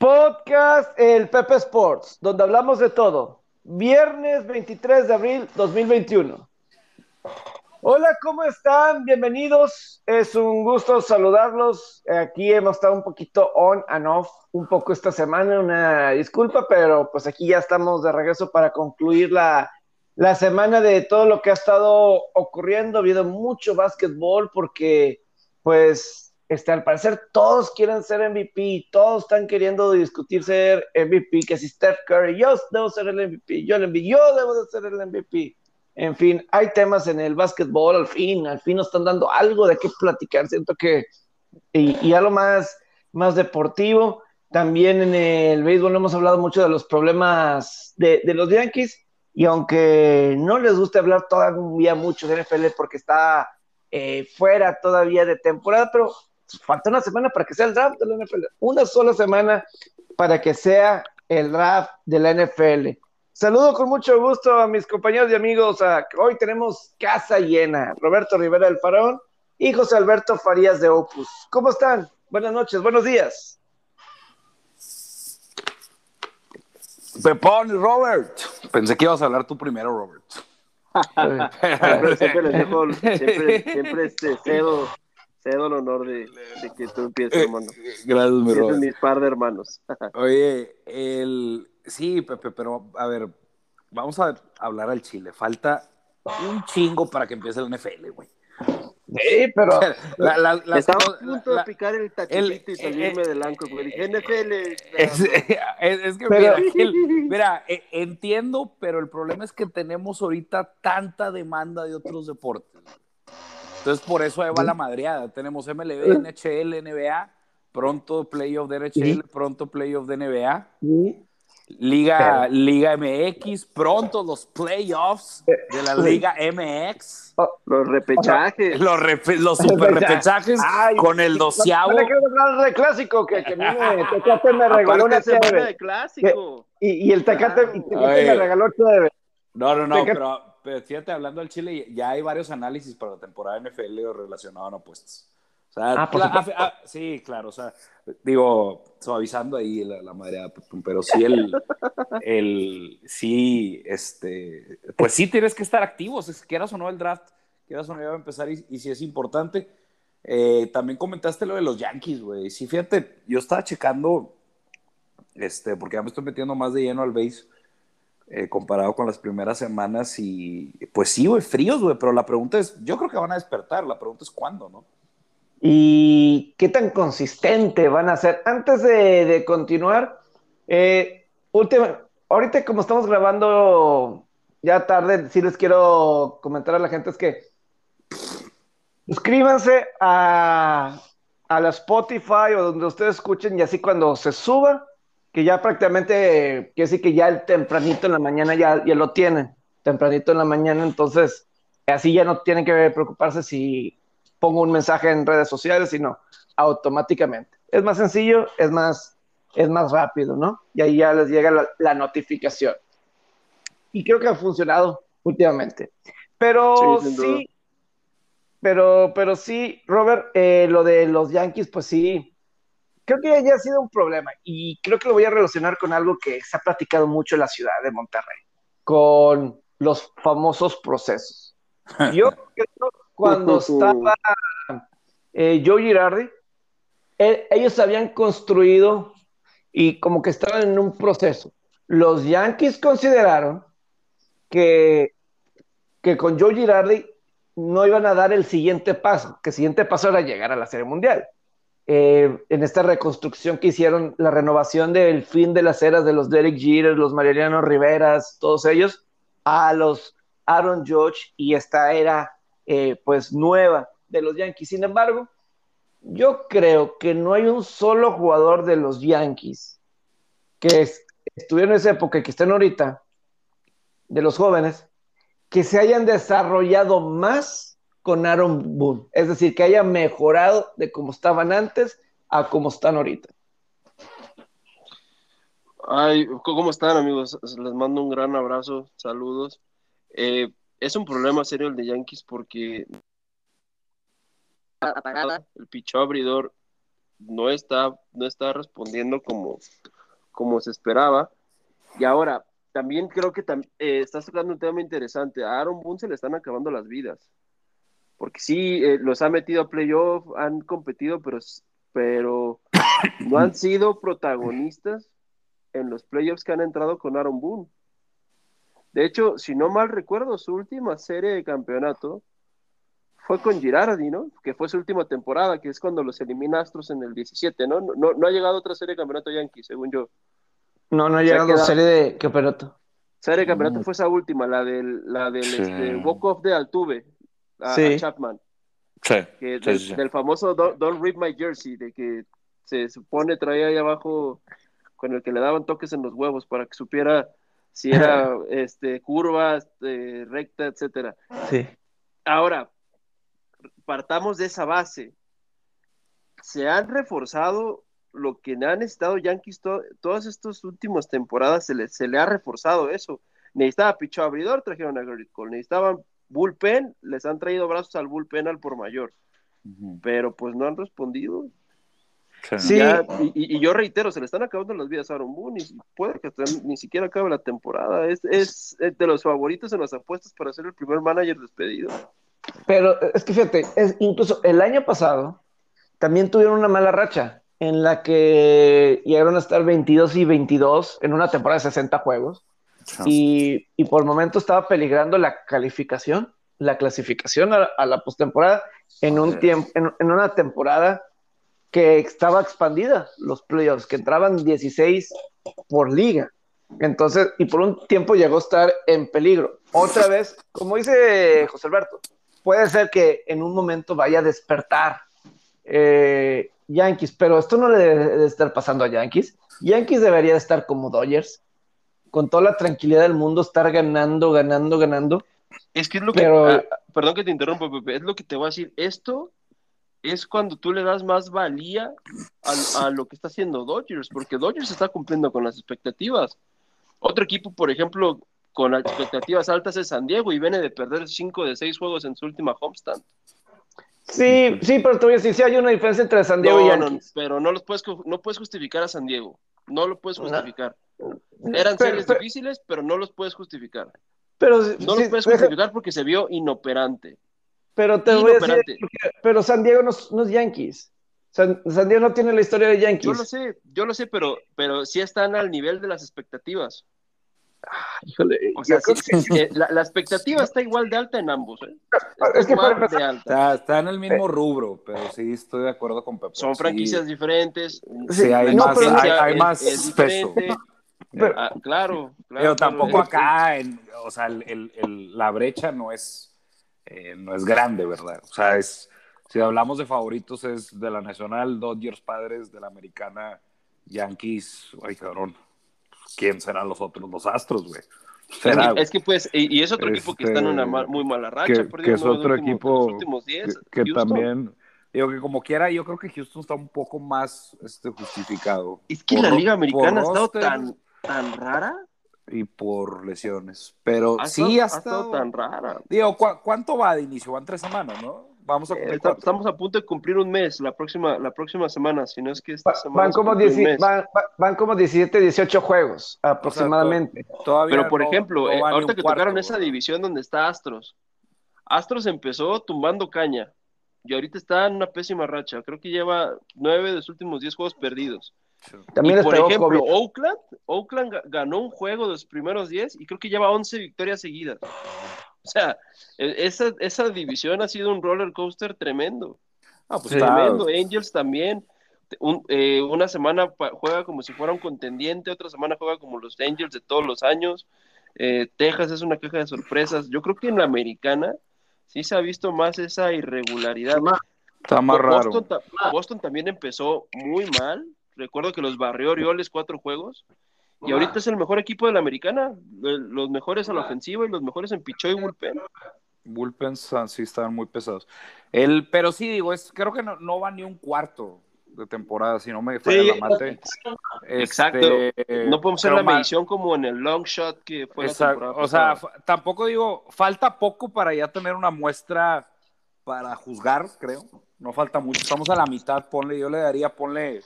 Podcast El Pepe Sports, donde hablamos de todo. Viernes 23 de abril 2021. Hola, ¿cómo están? Bienvenidos. Es un gusto saludarlos. Aquí hemos estado un poquito on and off un poco esta semana. Una disculpa, pero pues aquí ya estamos de regreso para concluir la, la semana de todo lo que ha estado ocurriendo. Ha habido mucho básquetbol porque pues este, al parecer todos quieren ser MVP, todos están queriendo discutir ser MVP, que si Steph Curry, yo debo ser el MVP, yo, el MVP, yo debo de ser el MVP. En fin, hay temas en el básquetbol, al fin, al fin nos están dando algo de qué platicar, siento que, y, y algo más, más deportivo, también en el béisbol hemos hablado mucho de los problemas de, los Yankees, y aunque no les guste hablar todavía mucho de NFL porque está eh, fuera todavía de temporada, pero falta una semana para que sea el draft de la NFL. Una sola semana para que sea el draft de la NFL. Saludo con mucho gusto a mis compañeros y amigos. hoy tenemos casa llena. Roberto Rivera del Faraón y José Alberto Farías de Opus. ¿Cómo están? Buenas noches, buenos días. Pepón y Robert. Pensé que ibas a hablar tú primero, Robert. siempre, les dejo, siempre, siempre este, cedo cedo el honor de, que tú empieces, eh, hermano. Gracias, mi Robert. mis par de hermanos. Oye, el... sí, Pepe, pero a ver, vamos a hablar al Chile. Falta un chingo para que empiece el NFL, güey. Sí, pero la, la, la, estaba a punto de picar el tachilito y salirme del anco, güey. NFL. Es, es, que, mira, mira eh, entiendo, pero el problema es que tenemos ahorita tanta demanda de otros deportes. Entonces, por eso ahí va la madreada. Tenemos MLB, NHL, NBA, pronto playoff de NHL, pronto playoff de NBA. Liga, Liga MX, pronto los playoffs de la Liga MX. Oh, los repechajes. Los, los super repechajes con el doceavo. de clásico que, que me, Tecate me regaló una de clásico. y, y, el Tecate, me regaló chévere. No, no, no, pero pero fíjate, hablando del Chile, ya hay varios análisis para la temporada NFL relacionados a apuestas. O sea, ah, ah, sí, claro, o sea, digo, suavizando ahí la, la madre, pero sí el, el, sí, este, pues sí tienes que estar activos, quieras o no el draft, quieras o no va a empezar y, y sí es importante. Eh, también comentaste lo de los Yankees, güey, sí, fíjate, yo estaba checando, este, porque ya me estoy metiendo más de lleno al base, eh, comparado con las primeras semanas y pues sí, güey, fríos, güey, pero la pregunta es, yo creo que van a despertar, la pregunta es cuándo, ¿no? ¿Y qué tan consistente van a ser? Antes de, continuar, eh, última, ahorita como estamos grabando ya tarde, sí les quiero comentar a la gente es que suscríbanse a, a la Spotify o donde ustedes escuchen y así cuando se suba, que ya prácticamente, que sí que ya el tempranito en la mañana ya, ya lo tienen, tempranito en la mañana, entonces así ya no tienen que preocuparse si pongo un mensaje en redes sociales, sino automáticamente. Es más sencillo, es más, es más rápido, ¿no? Y ahí ya les llega la, notificación. Y creo que ha funcionado últimamente. Pero sí, pero, pero sí, Robert, eh, lo de los Yankees, pues sí, creo que ya ha sido un problema y creo que lo voy a relacionar con algo que se ha platicado mucho en la ciudad de Monterrey, con los famosos procesos. Yo creo cuando estaba eh, Joe Girardi, eh, ellos habían construido y como que estaban en un proceso. Los Yankees consideraron que, que con Joe Girardi no iban a dar el siguiente paso, que el siguiente paso era llegar a la Serie Mundial. Eh, en esta reconstrucción que hicieron, la renovación del fin de las eras de los Derek Jeter, los Mariano Riveras, todos ellos, a los Aaron George y esta era eh, pues nueva de los Yankees. Sin embargo, yo creo que no hay un solo jugador de los Yankees que estuvieron en esa época que estén ahorita, de los jóvenes, que se hayan desarrollado más con Aaron Boone. Es decir, que haya mejorado de cómo estaban antes a cómo están ahorita. Ay, ¿cómo están amigos? Les mando un gran abrazo, saludos. Eh, es un problema serio el de Yankees porque el pichó abridor no está, no está respondiendo como, como se esperaba. Y ahora, también creo que eh, estás tocando un tema interesante. A Aaron Boone se le están acabando las vidas. Porque sí, eh, los ha metido a playoff, han competido, pero, pero no han sido protagonistas en los playoffs que han entrado con Aaron Boone. De hecho, si no mal recuerdo, su última serie de campeonato fue con Girardi, ¿no? Que fue su última temporada, que es cuando los elimina Astros en el 17, ¿no? No, no ha llegado otra serie de campeonato Yankee, según yo. No, no ha llegado serie de campeonato. Serie de campeonato mm. fue esa última, la del, la del este, walk-off de Altuve a, Chapman. Sí, Del famoso don't, Rip My Jersey, de que se supone traía ahí abajo con el que le daban toques en los huevos para que supiera si era este, curva, este, recta, etcétera. Sí. Ahora, partamos de esa base. Se han reforzado lo que han estado Yankees todas estas últimas temporadas, se le, se le ha reforzado eso. Necesitaba picho abridor, trajeron a Gary Cole. Necesitaban bullpen, les han traído brazos al bullpen al por mayor. Pero pues no han respondido. Sí. y, yo reitero, se le están acabando las vidas a Aaron Boone y puede que ni siquiera acabe la temporada. Es, es, de los favoritos en las apuestas para ser el primer manager despedido. Pero es que fíjate, es, incluso el año pasado también tuvieron una mala racha en la que llegaron a estar 22 y 22 en una temporada de 60 juegos. Y, y, por el momento estaba peligrando la calificación, la clasificación a, la postemporada en un tiempo, en, en, una temporada que estaba expandida, los playoffs, que entraban 16 por liga. Entonces, y por un tiempo llegó a estar en peligro. Otra vez, como dice José Alberto, puede ser que en un momento vaya a despertar eh, Yankees, pero esto no le debe estar pasando a Yankees. Yankees debería estar como Dodgers, con toda la tranquilidad del mundo, estar ganando, ganando, ganando. Es que es lo que, ah, perdón que te interrumpa, Pepe, es lo que te voy a decir. Esto es cuando tú le das más valía a, a, lo que está haciendo Dodgers, porque Dodgers está cumpliendo con las expectativas. Otro equipo, por ejemplo, con expectativas altas es San Diego y viene de perder 5 de 6 juegos en su última homestand. Sí, sí, pero te voy a decir, sí hay una diferencia entre San Diego y Yankees. No, pero no, los puedes, no puedes justificar a San Diego. No lo puedes justificar. Eran series difíciles, pero no los puedes justificar. Pero, no los puedes justificar porque se vio inoperante. Pero te voy a decir, pero San Diego no, no es Yankees. San, San, Diego no tiene la historia de Yankees. Yo lo sé, yo lo sé, pero, pero sí están al nivel de las expectativas. Ah, híjole, la, expectativa está igual de alta en ambos. ¿eh? es que Está, en el mismo rubro, pero sí estoy de acuerdo con Pepe. Son franquicias diferentes. Sí, hay, más, hay, más peso. Ah, claro, Pero tampoco acá, o sea, el, el, la brecha no es, eh, no es grande, ¿verdad? O sea, es, si hablamos de favoritos, es de la Nacional, Dodgers Padres, de la Americana, Yankees, ay cabrón, ¿quién serán los otros? Los Astros, güey. Es que, pues, y, es otro equipo que está en una este, muy mala racha. Que, es otro equipo que, también, digo que como quiera, yo creo que Houston está un poco más este, justificado. Es que la Liga Americana ha estado tan, tan rara. Y por lesiones. Pero sí ha estado, tan rara. Digo, ¿cuánto va de inicio? Van tres semanas, ¿no? Vamos a eh, estamos a punto de cumplir un mes la próxima, la próxima semana, si no es que esta semana. Van como, van, como 17, 18 juegos aproximadamente. Pero por ejemplo, eh, ahorita que tocaron esa división donde está Astros, Astros empezó tumbando caña y ahorita está en una pésima racha. Creo que lleva nueve de los últimos 10 juegos perdidos. También por ejemplo, Oakland, Oakland ganó un juego de los primeros 10 y creo que lleva 11 victorias seguidas. O sea, e, esa, esa división ha sido un roller coaster tremendo. Ah, pues tremendo. Angels también. Eh, una semana juega como si fuera un contendiente, otra semana juega como los Angels de todos los años. Eh, Texas es una caja de sorpresas. Yo creo que en la americana sí se ha visto más esa irregularidad. Está más Boston, raro. Boston también empezó muy mal. Recuerdo que los barrió Orioles cuatro juegos y ahorita es el mejor equipo de la americana, los mejores a la ofensiva y los mejores en pichó y bullpen. Bullpens sí estaban muy pesados. El, pero sí, digo, es, creo que no, no va ni un cuarto de temporada, si no me falla la mate. Exacto. Este, no podemos hacer la medición como en el long shot que fue la temporada. O sea, tampoco digo, falta poco para ya tener una muestra para juzgar, creo. No falta mucho. Estamos a la mitad, ponle, yo le daría, ponle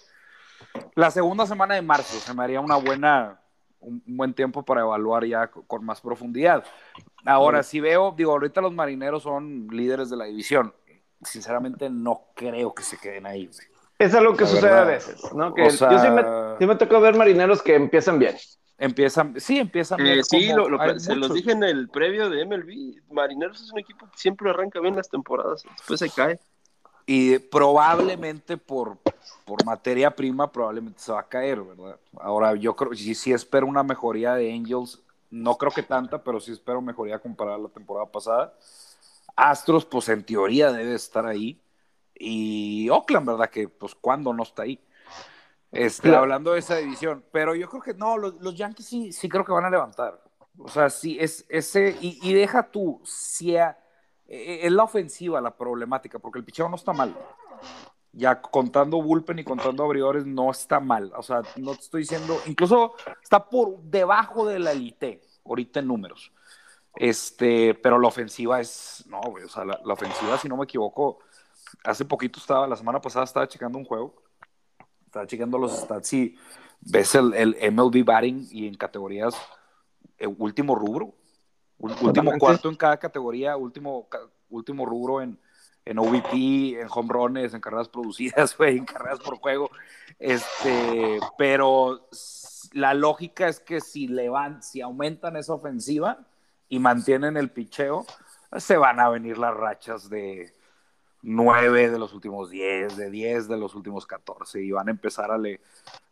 la segunda semana de marzo, se me haría una buena, un, buen tiempo para evaluar ya con, más profundidad. Ahora, si veo, digo, ahorita los marineros son líderes de la división. Sinceramente, no creo que se queden ahí. Es algo que sucede a veces, ¿no? yo sí me, sí me tocó ver marineros que empiezan bien. Empiezan, sí, empiezan bien. Eh, sí, se los dije en el previo de MLB. Marineros es un equipo que siempre arranca bien las temporadas, después se cae. Y probablemente por, por materia prima, probablemente se va a caer, ¿verdad? Ahora, yo creo, sí, sí espero una mejoría de Angels, no creo que tanta, pero sí espero mejoría comparada a la temporada pasada. Astros, pues en teoría debe estar ahí. Y Oakland, ¿verdad? Que pues cuando no está ahí. Este, hablando de esa división. Pero yo creo que no, los, Yankees sí, sí creo que van a levantar. O sea, sí, es ese. Y, deja tú, si e, es la ofensiva la problemática, porque el picheo no está mal. Ya contando bullpen y contando abridores, no está mal. O sea, no te estoy diciendo. Incluso está por debajo de la elite, ahorita en números. Este, pero la ofensiva es. No, güey. O sea, la, la ofensiva, si no me equivoco, hace poquito estaba, la semana pasada estaba checando un juego estaba checando los stats y ves el, el MLB batting y en categorías, el eh, último rubro, último cuarto en cada categoría, último, último rubro en, en OVP, en home runs, en carreras producidas, en carreras por juego. Este, pero la lógica es que si, levan, si aumentan esa ofensiva y mantienen el picheo, se van a venir las rachas de, 9 de los últimos 10, de 10 de los últimos 14 y van a empezar a, le,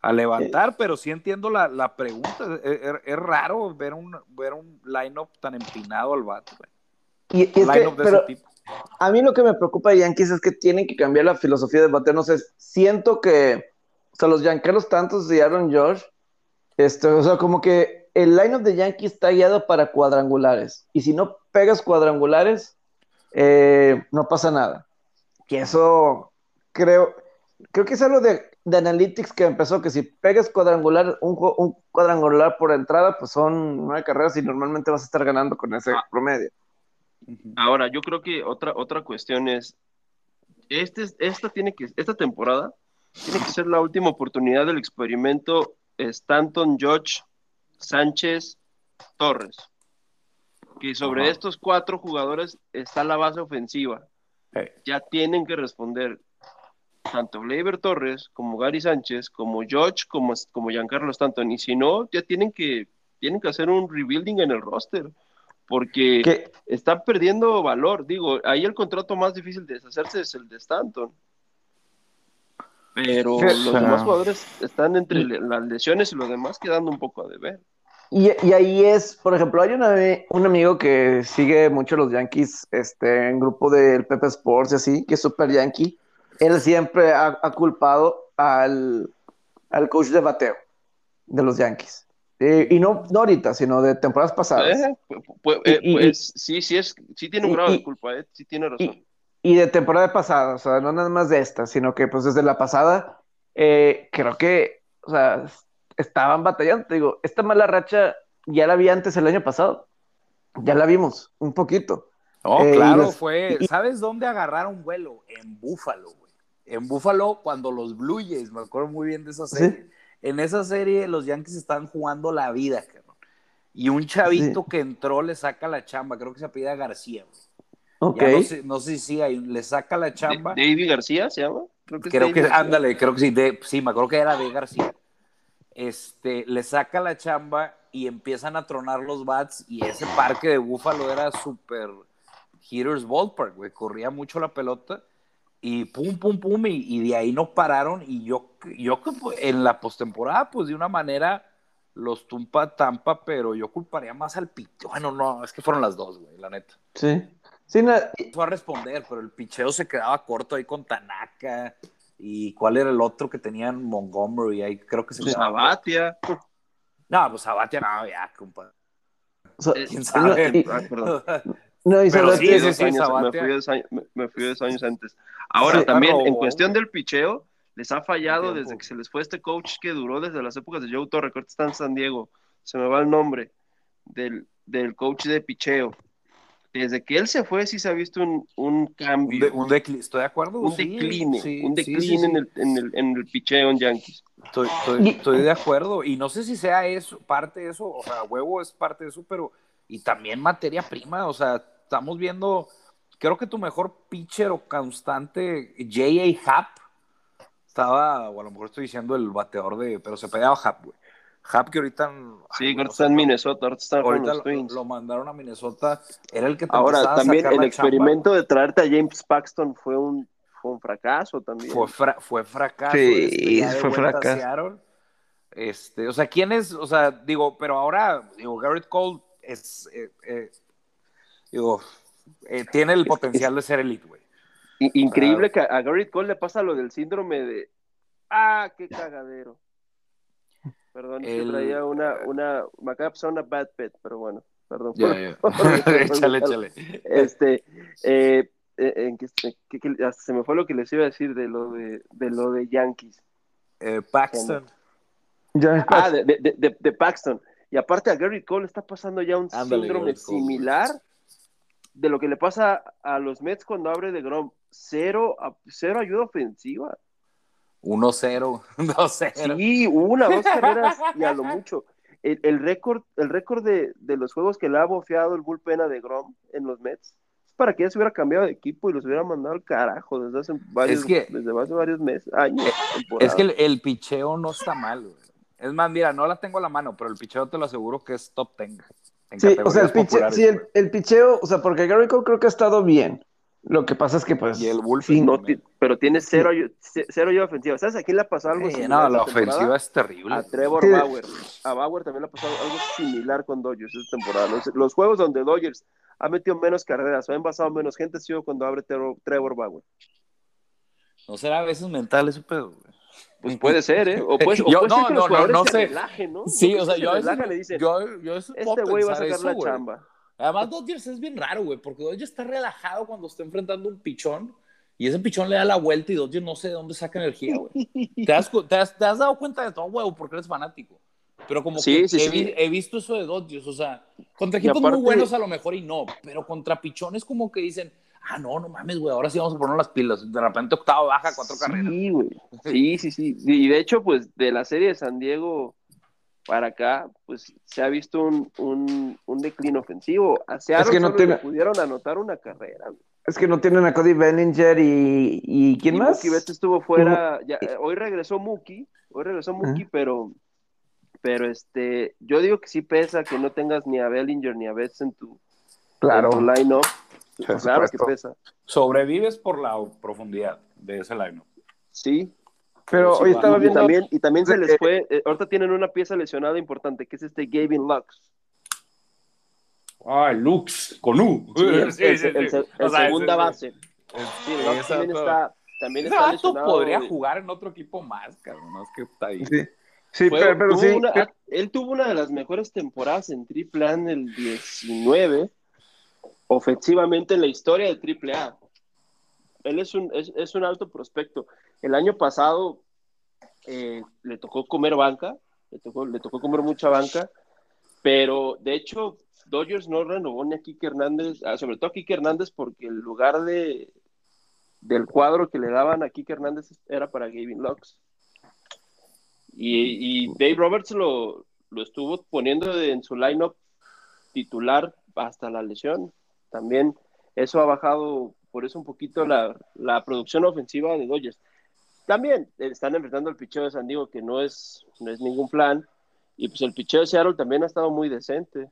a levantar, pero sí entiendo la, la pregunta, es, raro ver un, ver un lineup tan empinado al bat. Y, es que, pero A mí lo que me preocupa de Yankees es que tienen que cambiar la filosofía de bateo, no sé, siento que, o sea, los yankeeros tantos de Aaron George, este, o sea, como que el lineup de Yankees está guiado para cuadrangulares, y si no pegas cuadrangulares, eh, no pasa nada que eso creo, creo que es algo de, de Analytics que empezó, que si pegas cuadrangular, un, un, cuadrangular por entrada, pues son nueve carreras y normalmente vas a estar ganando con ese ah. promedio. Ahora, yo creo que otra, otra cuestión es, este, esta, tiene que, esta temporada tiene que ser la última oportunidad del experimento Stanton, George, Sánchez, Torres. Que sobre estos cuatro jugadores está la base ofensiva ya tienen que responder tanto Gleyber Torres como Gary Sánchez, como George, como, como Giancarlo Stanton. Y si no, ya tienen que, tienen que hacer un rebuilding en el roster, porque están perdiendo valor. Digo, ahí el contrato más difícil de deshacerse es el de Stanton. Pero los demás jugadores están entre las lesiones y los demás quedando un poco a deber. Y, ahí es, por ejemplo, hay un amigo que sigue mucho los Yankees, este, en grupo del Pepe Sports y así, que es super Yankee. Él siempre ha, culpado al, coach de bateo de los Yankees. y no, no ahorita, sino de temporadas pasadas. Eh, pues, eh, pues, sí, sí, es, sí tiene un grado de culpa, eh, sí tiene razón. Y, de temporada pasada, o sea, no nada más de esta, sino que pues desde la pasada, creo que, o sea, estaban batallando. Te digo, esta mala racha ya la vi antes el año pasado. Ya la vimos un poquito. Oh, claro, fue. ¿Sabes dónde agarraron vuelo? En Búfalo, güey. En Búfalo, cuando los Blue Jays, me acuerdo muy bien de esa serie. En esa serie, los Yankees estaban jugando la vida, cabrón. Y un chavito que entró le saca la chamba, creo que se apellida García. Ok. No sé, si hay, le saca la chamba. ¿David García se llama? Creo que, creo que ándale, creo que sí, sí, me acuerdo que era de García este, le saca la chamba y empiezan a tronar los bats y ese parque de Búfalo era súper hitters ballpark, güey, corría mucho la pelota y pum, pum, pum, y, de ahí no pararon y yo, yo en la postemporada, pues de una manera los tumpa Tampa, pero yo culparía más al picheo. Bueno, no, es que fueron las dos, güey, la neta. Sí. Sí, Fue a responder, pero el picheo se quedaba corto ahí con Tanaka y cuál era el otro que tenían Montgomery, ahí creo que se pues Sabatia. No, pues Sabatia no, ya, compadre. ¿Quién sabe? No, y Pero sí, sí, sí, me, fui dos años, antes. Ahora, también, en cuestión del picheo, les ha fallado desde que se les fue este coach que duró desde las épocas de Joe Torre, que está en San Diego. Se me va el nombre del, del coach de picheo. Desde que él se fue sí se ha visto un, un cambio. Un, decline, estoy de acuerdo. Un decline, un decline en, el, en, el, en el picheo en Yankees. Estoy, estoy, de acuerdo. Y no sé si sea eso, parte de eso, o sea, huevo es parte de eso, pero y también materia prima, o sea, estamos viendo, creo que tu mejor pitcher o constante, J.A. Happ, estaba, o a lo mejor estoy diciendo el bateador de, pero se pegaba Happ, güey. Happ que ahorita... Sí, ahorita está en Minnesota, ahorita está con los Twins. Lo, mandaron a Minnesota, era el que Ahora, también el experimento de traerte a James Paxton fue un, fue un fracaso también. Fue, fue fracaso. Sí, este, fue fracaso. Este, o sea, ¿quién es? O sea, digo, pero ahora, digo, Garrett Cole es, eh, eh, digo, eh, tiene el potencial de ser elite, güey. Increíble que a Garrett Cole le pasa lo del síndrome de, ah, qué cagadero. Perdón, el... traía una, una, me acaba de pasar una bad pet, pero bueno, perdón. échale, échale. Este, eh, en que, se me fue lo que les iba a decir de lo de, de lo de Yankees. Eh, Paxton. Ah, de, de, de, Paxton. Y aparte a Gary Cole está pasando ya un síndrome similar de lo que le pasa a los Mets cuando abre de Grom. Cero, cero ayuda ofensiva. 1-0, 2-0. Sí, una, dos carreras y a lo mucho. El, récord, el récord de, los juegos que le ha bofeado el bullpen a de Grom en los Mets es para que ya se hubiera cambiado de equipo y los hubiera mandado al carajo desde hace varios, desde hace varios meses, años. Es que el, el picheo no está mal, güey. Es más, mira, no la tengo a la mano, pero el picheo te lo aseguro que es top 10. Sí, o sea, el, picheo, sí, el, picheo, o sea, porque Gary Cole creo que ha estado bien. Lo que pasa es que, pues. Y el Wolf. no, pero tiene cero, cero yo ofensiva. ¿Sabes? Aquí le ha pasado algo similar. No, la ofensiva es terrible. A Trevor Bauer. A Bauer también le ha pasado algo similar con Dodgers esta temporada. Los, juegos donde Dodgers ha metido menos carreras o ha envasado menos gente ha sido cuando abre Trevor, Bauer. ¿No será a veces mental ese pedo, güey? Pues puede ser, ¿eh? O puede, yo, no, no, no, no sé. Relajen, ¿no? Sí, o sea, yo, le dicen, yo, yo este güey va a sacar la chamba. Además, Dodgers es bien raro, güey, porque Dodgers está relajado cuando está enfrentando un pichón y ese pichón le da la vuelta y Dodgers no sé de dónde saca energía, güey. ¿Te has, te, has, ¿Te has, dado cuenta de todo, güey, porque eres fanático? Pero como que he, visto eso de Dodgers, o sea, contra equipos muy buenos a lo mejor y no, pero contra pichones como que dicen, ah, no, no mames, güey, ahora sí vamos a poner las pilas. De repente octavo baja, cuatro carreras. Sí, güey. Sí, sí, sí. Y de hecho, pues de la serie de San Diego para acá, pues se ha visto un, un, un declino ofensivo. Hacia es que no pudieron anotar una carrera. Es que no tienen a Cody Bellinger y, y ¿quién más? Mookie Betts estuvo fuera, ya, hoy regresó Mookie, hoy regresó Mookie, pero pero este, yo digo que sí pesa que no tengas ni a Bellinger ni a Betts en tu, claro. en tu line-up claro que pesa. Sobrevives por la profundidad de ese lineup. Sí. Pero hoy estaba viendo. Y también, y también se les fue. Eh, ahorita tienen una pieza lesionada importante, que es este Gavin Lux. Ah, Lux, con U. el, segunda base. sí, Lux también está. También está lesionado. podría jugar en otro equipo más, cabrón. No es que está ahí. Sí. pero, sí. él tuvo una de las mejores temporadas en Triple A en el 19 ofensivamente en la historia del AAA. Él es un, es, un alto prospecto. El año pasado eh, le tocó comer banca, le tocó, le tocó comer mucha banca, pero de hecho Dodgers no renovó ni a Kike Hernández, ah, sobre todo a Kike Hernández porque el lugar de, del cuadro que le daban a Kike Hernández era para Gavin Lux. Y, Dave Roberts lo, lo estuvo poniendo en su lineup titular hasta la lesión también eso ha bajado por eso un poquito la, producción ofensiva de Dodgers. También están enfrentando el picheo de San Diego, que no es, no es ningún plan, y pues el picheo de Seattle también ha estado muy decente.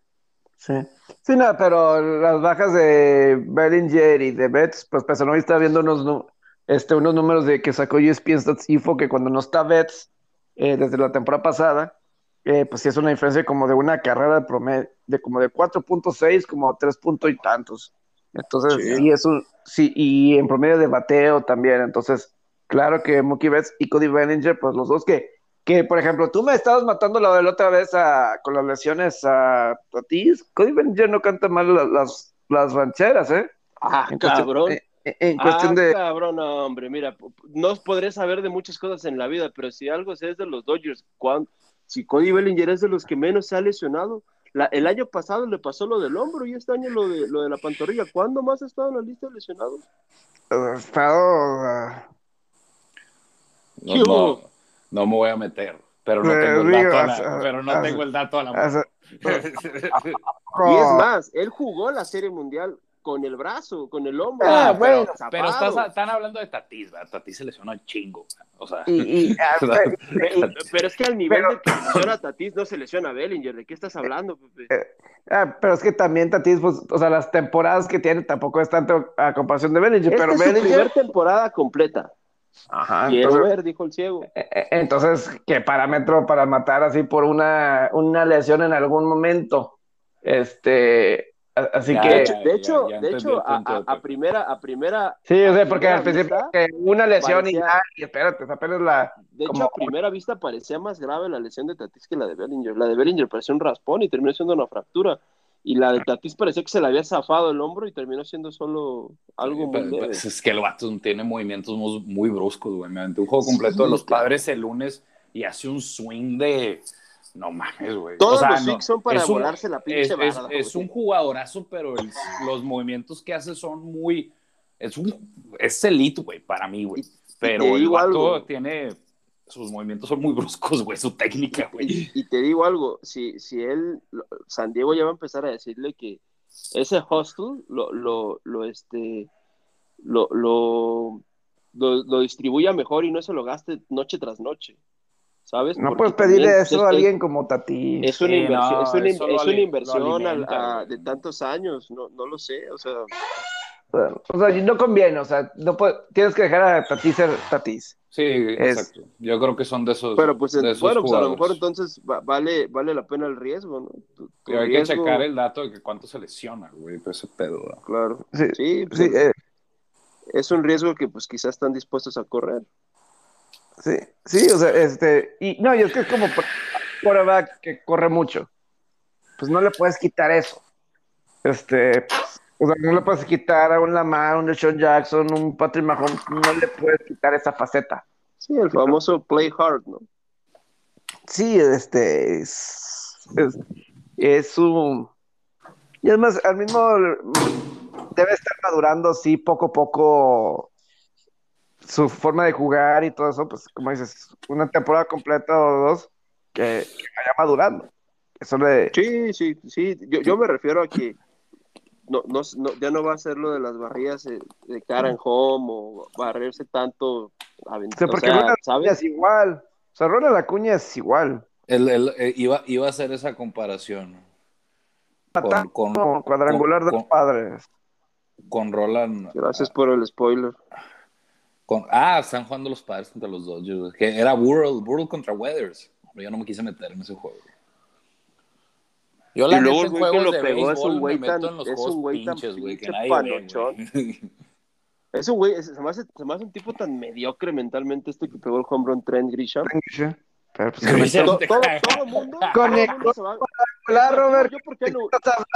Sí, sí, no, pero las bajas de Bellinger y de Betts, pues pues no está viendo unos, este, unos números de que sacó ESPN Stats Info que cuando no está Betts, eh, desde la temporada pasada, eh, pues sí es una diferencia como de una carrera de promedio, de como de 4.6, como 3 puntos y tantos. Entonces, sí. es un, sí, y en promedio de bateo también. Entonces, claro que Mookie Betts y Cody Bellinger, pues los dos que, que por ejemplo, tú me estabas matando la de la otra vez con las lesiones a, ti. Cody Bellinger no canta mal las, las, rancheras, ¿eh? Ah, cabrón. en, cuestión ah, de. Cabrón, hombre, mira, no podré saber de muchas cosas en la vida, pero si algo es de los Dodgers, cuando si Cody Bellinger es de los que menos se ha lesionado, el año pasado le pasó lo del hombro y este año lo de, lo de la pantorrilla. ¿Cuándo más ha estado en la lista de lesionados? Ha estado. No, no, me voy a meter, pero no tengo el dato, a la, pero no tengo el dato a la mano. y es más, él jugó la Serie Mundial con el brazo, con el hombro. Ah, bueno, pero, están hablando de Tatis, ¿verdad? Tatis se lesionó un chingo. O sea, pero, es que al nivel de que lesiona Tatis no se lesiona a Bellinger. ¿De qué estás hablando, Pepe? Eh, ah, pero es que también Tatis, pues, o sea, las temporadas que tiene tampoco es tanto a comparación de Bellinger. Esta pero es Bellinger... su primera temporada completa. Ajá. Quiero ver, dijo el ciego. Eh, eh, entonces, ¿qué parámetro para matar así por una, una lesión en algún momento? Este, Así que. de hecho, de hecho a, primera, a primera. Sí, o sea, porque al principio que una lesión y ya, y espérate, apenas la. De hecho, a primera vista parecía más grave la lesión de Tatis que la de Bellinger. La de Bellinger parecía un raspón y terminó siendo una fractura. Y la de Tatis parecía que se le había zafado el hombro y terminó siendo solo algo muy leve. Pues, es que el vato tiene movimientos muy, bruscos, güey. Me un juego completo de los padres el lunes y hace un swing de no mames, güey. Todos los no, son para volarse la pinche Es, es, un jugadorazo, pero los movimientos que hace son muy. Es un. Es elite, güey, para mí, güey. Pero el vato tiene. Sus movimientos son muy bruscos, güey, su técnica, güey. Y, te digo algo, si, si él, San Diego ya va a empezar a decirle que ese hostel lo, lo, lo este, lo, lo, lo, lo distribuya mejor y no se lo gaste noche tras noche. ¿sabes? No puedes pedirle eso a alguien como Tati. Es una inversión, es una, es una inversión de tantos años, no, no lo sé, o sea. O sea, no conviene, o sea, no tienes que dejar a Tatis ser Tatis. Sí, exacto. Yo creo que son de esos. Pero pues, bueno, pues a lo mejor entonces vale, vale la pena el riesgo, ¿no? hay que checar el dato de que cuánto se lesiona, güey, pues ese pedo. Claro. Sí, sí, pues, eh. es un riesgo que pues quizás están dispuestos a correr. Sí, sí, o sea, este, y no, y es que es como quarterback que corre mucho. Pues no le puedes quitar eso. Este, o sea, no le puedes quitar a un Lamar, un Deshaun Jackson, un Patrick Mahomes, no le puedes quitar esa faceta. Sí, el famoso play hard, ¿no? Sí, este, es, es, es un... Y además, al mismo, debe estar madurando, sí, poco a poco su forma de jugar y todo eso, pues como dices, una temporada completa o dos que, vaya madurando. Eso le... Sí, sí, sí. Yo, me refiero a que no, no, ya no va a ser lo de las barridas de cara en home o barrerse tanto. Sí, porque es igual. O sea, Ronald Acuña es igual. El, eh, iba, iba a hacer esa comparación. Con, cuadrangular de los padres. Con Roland. Gracias por el spoiler ah, están jugando los padres contra los Dodgers. Que era World, World contra Weathers. Pero yo no me quise meter en ese juego. Yo la y luego el güey que lo pegó es un güey tan, es un güey tan güey, que Es un güey, se me, hace, se me hace un tipo tan mediocre mentalmente este que pegó el home run Trent Grisham. Pero pues, todo, todo, todo, mundo, Conectó. Hola, Robert. Yo, por qué lo,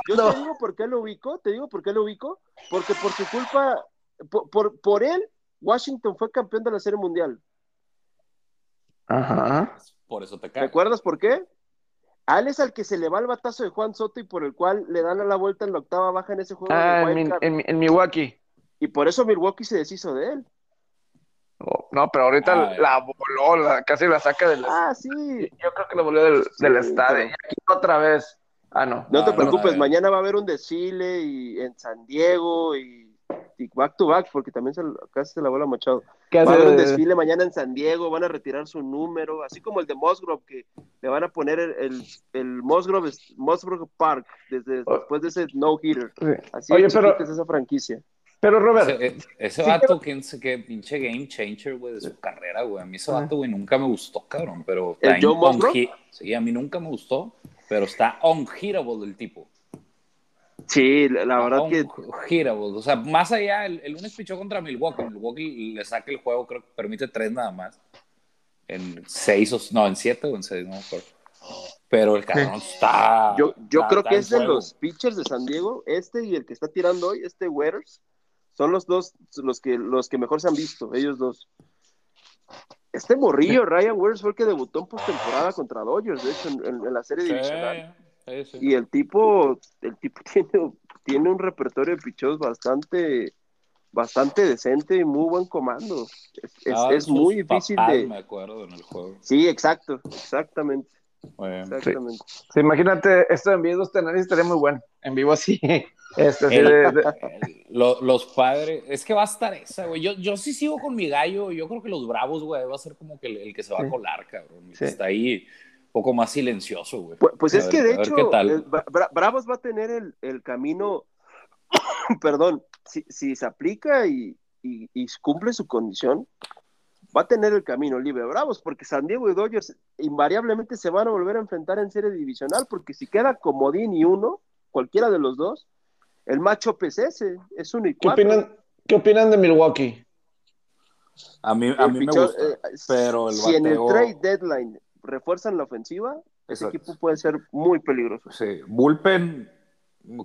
yo te digo por qué lo ubico, te digo por qué lo ubico, porque por su culpa, por, por, por él, Washington fue campeón de la Serie Mundial. Ajá. Por eso te cae. ¿Recuerdas por qué? A él es al que se le va el batazo de Juan Soto y por el cual le dan a la vuelta en la octava baja en ese juego. Ah, en, Milwaukee. Y por eso Milwaukee se deshizo de él. Oh, no, pero ahorita ah, la voló, casi la saca del. Ah, sí. Yo creo que la voló del, estadio. Y aquí otra vez. Ah, no. No te preocupes, mañana va a haber un desfile y en San Diego y back to back, porque también se, casi se la bola Machado. Va a haber un desfile mañana en San Diego, van a retirar su número, así como el de Musgrove, que le van a poner el, el, Musgrove, Park desde, oh. después de ese no-hitter. Así Oye, pero, es esa franquicia. Pero Robert, ese, ese vato, que, que pinche game changer, güey, de su carrera, güey. A mí ese vato, güey, nunca me gustó, cabrón. Pero ¿El Joe Musgrove? Sí, a mí nunca me gustó, pero está unhittable el tipo. Sí, la verdad que. Girable. O sea, más allá, el, lunes pichó contra Milwaukee. Milwaukee le saca el juego, creo que permite tres nada más. En seis o. No, en siete o en seis, no Pero el cabrón está. Yo, yo creo que es de los pitchers de San Diego, este y el que está tirando hoy, este Wetters, son los dos los que, los que mejor se han visto, ellos dos. Este morrillo, Ryan Wetters, fue el que debutó en postemporada contra Dodgers, de hecho, en, la serie divisional. Y el tipo, el tipo tiene, tiene un repertorio de pichos bastante, bastante decente y muy buen comando. Es, es, muy difícil de. Me acuerdo en el juego. Sí, exacto, exactamente. Exactamente. Sí. imagínate, esto en vivo este análisis estaría muy bueno. En vivo así. Este, los, padres, es que va a estar esa, güey. Yo, yo sí sigo con mi gallo. Yo creo que los Bravos, güey, va a ser como que el, que se va a colar, cabrón. Está ahí poco más silencioso, güey. Pues, pues es que de hecho, Bravos va a tener el, el camino, perdón, si, si, se aplica y, y, y cumple su condición, va a tener el camino libre Bravos, porque San Diego y Dodgers invariablemente se van a volver a enfrentar en serie divisional, porque si queda comodín y uno, cualquiera de los dos, el macho es ese, es uno y cuatro. ¿Qué opinan, ¿qué opinan de Milwaukee? A mí, a mí me gusta, eh, pero el Si en el trade deadline refuerzan la ofensiva, ese equipo puede ser muy peligroso. Sí, Bullpen,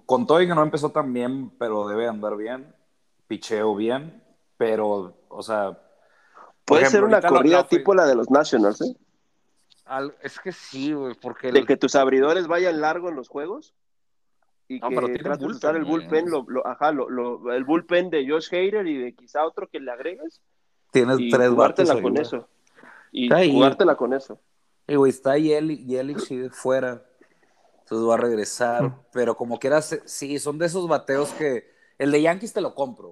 con todo y que no empezó tan bien, pero debe andar bien, picheo bien, pero, o sea, Puede ser una corrida tipo la de los Nationals, ¿eh? es que sí, güey, porque... De que tus abridores vayan largo en los juegos y que trates de usar el bullpen, lo, ajá, lo, el bullpen de Josh Hader y de quizá otro que le agregues. Tienes y tres jugártela con eso. Y jugártela con eso. Y güey, está Yelich fuera. Entonces va a regresar. Pero como quieras, sí, son de esos bateos que. El de Yankees te lo compro.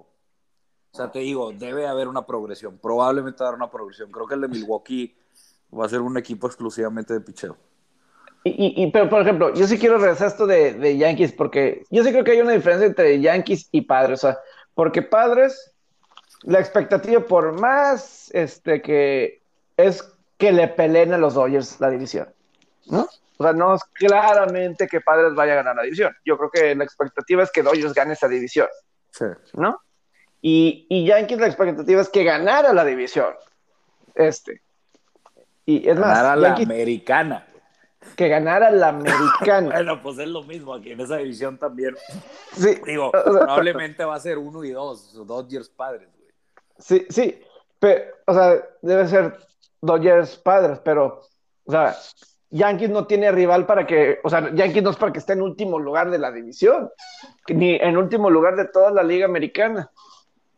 O sea, te digo, debe haber una progresión. Probablemente va a haber una progresión. Creo que el de Milwaukee va a ser un equipo exclusivamente de picheo. Y, y, pero, por ejemplo, yo sí quiero regresar a esto de, de, Yankees, porque yo sí creo que hay una diferencia entre Yankees y Padres. O sea, porque Padres, la expectativa por más este, que es que le peleen a los Dodgers la división, ¿no? O sea, no es claramente que Padres vaya a ganar la división. Yo creo que la expectativa es que Dodgers gane esa división, sí. ¿no? Y, y Yankees la expectativa es que ganara la división. Este. Y es más, ganara la americana. Que ganara la americana. bueno, pues es lo mismo aquí en esa división también. Sí. Digo, probablemente va a ser uno y dos, Dodgers padres, güey. Sí, sí. Pero, o sea, debe ser Dodgers padres, pero, o sea, Yankees no tiene rival para que, o sea, Yankees no es para que esté en último lugar de la división, ni en último lugar de toda la liga americana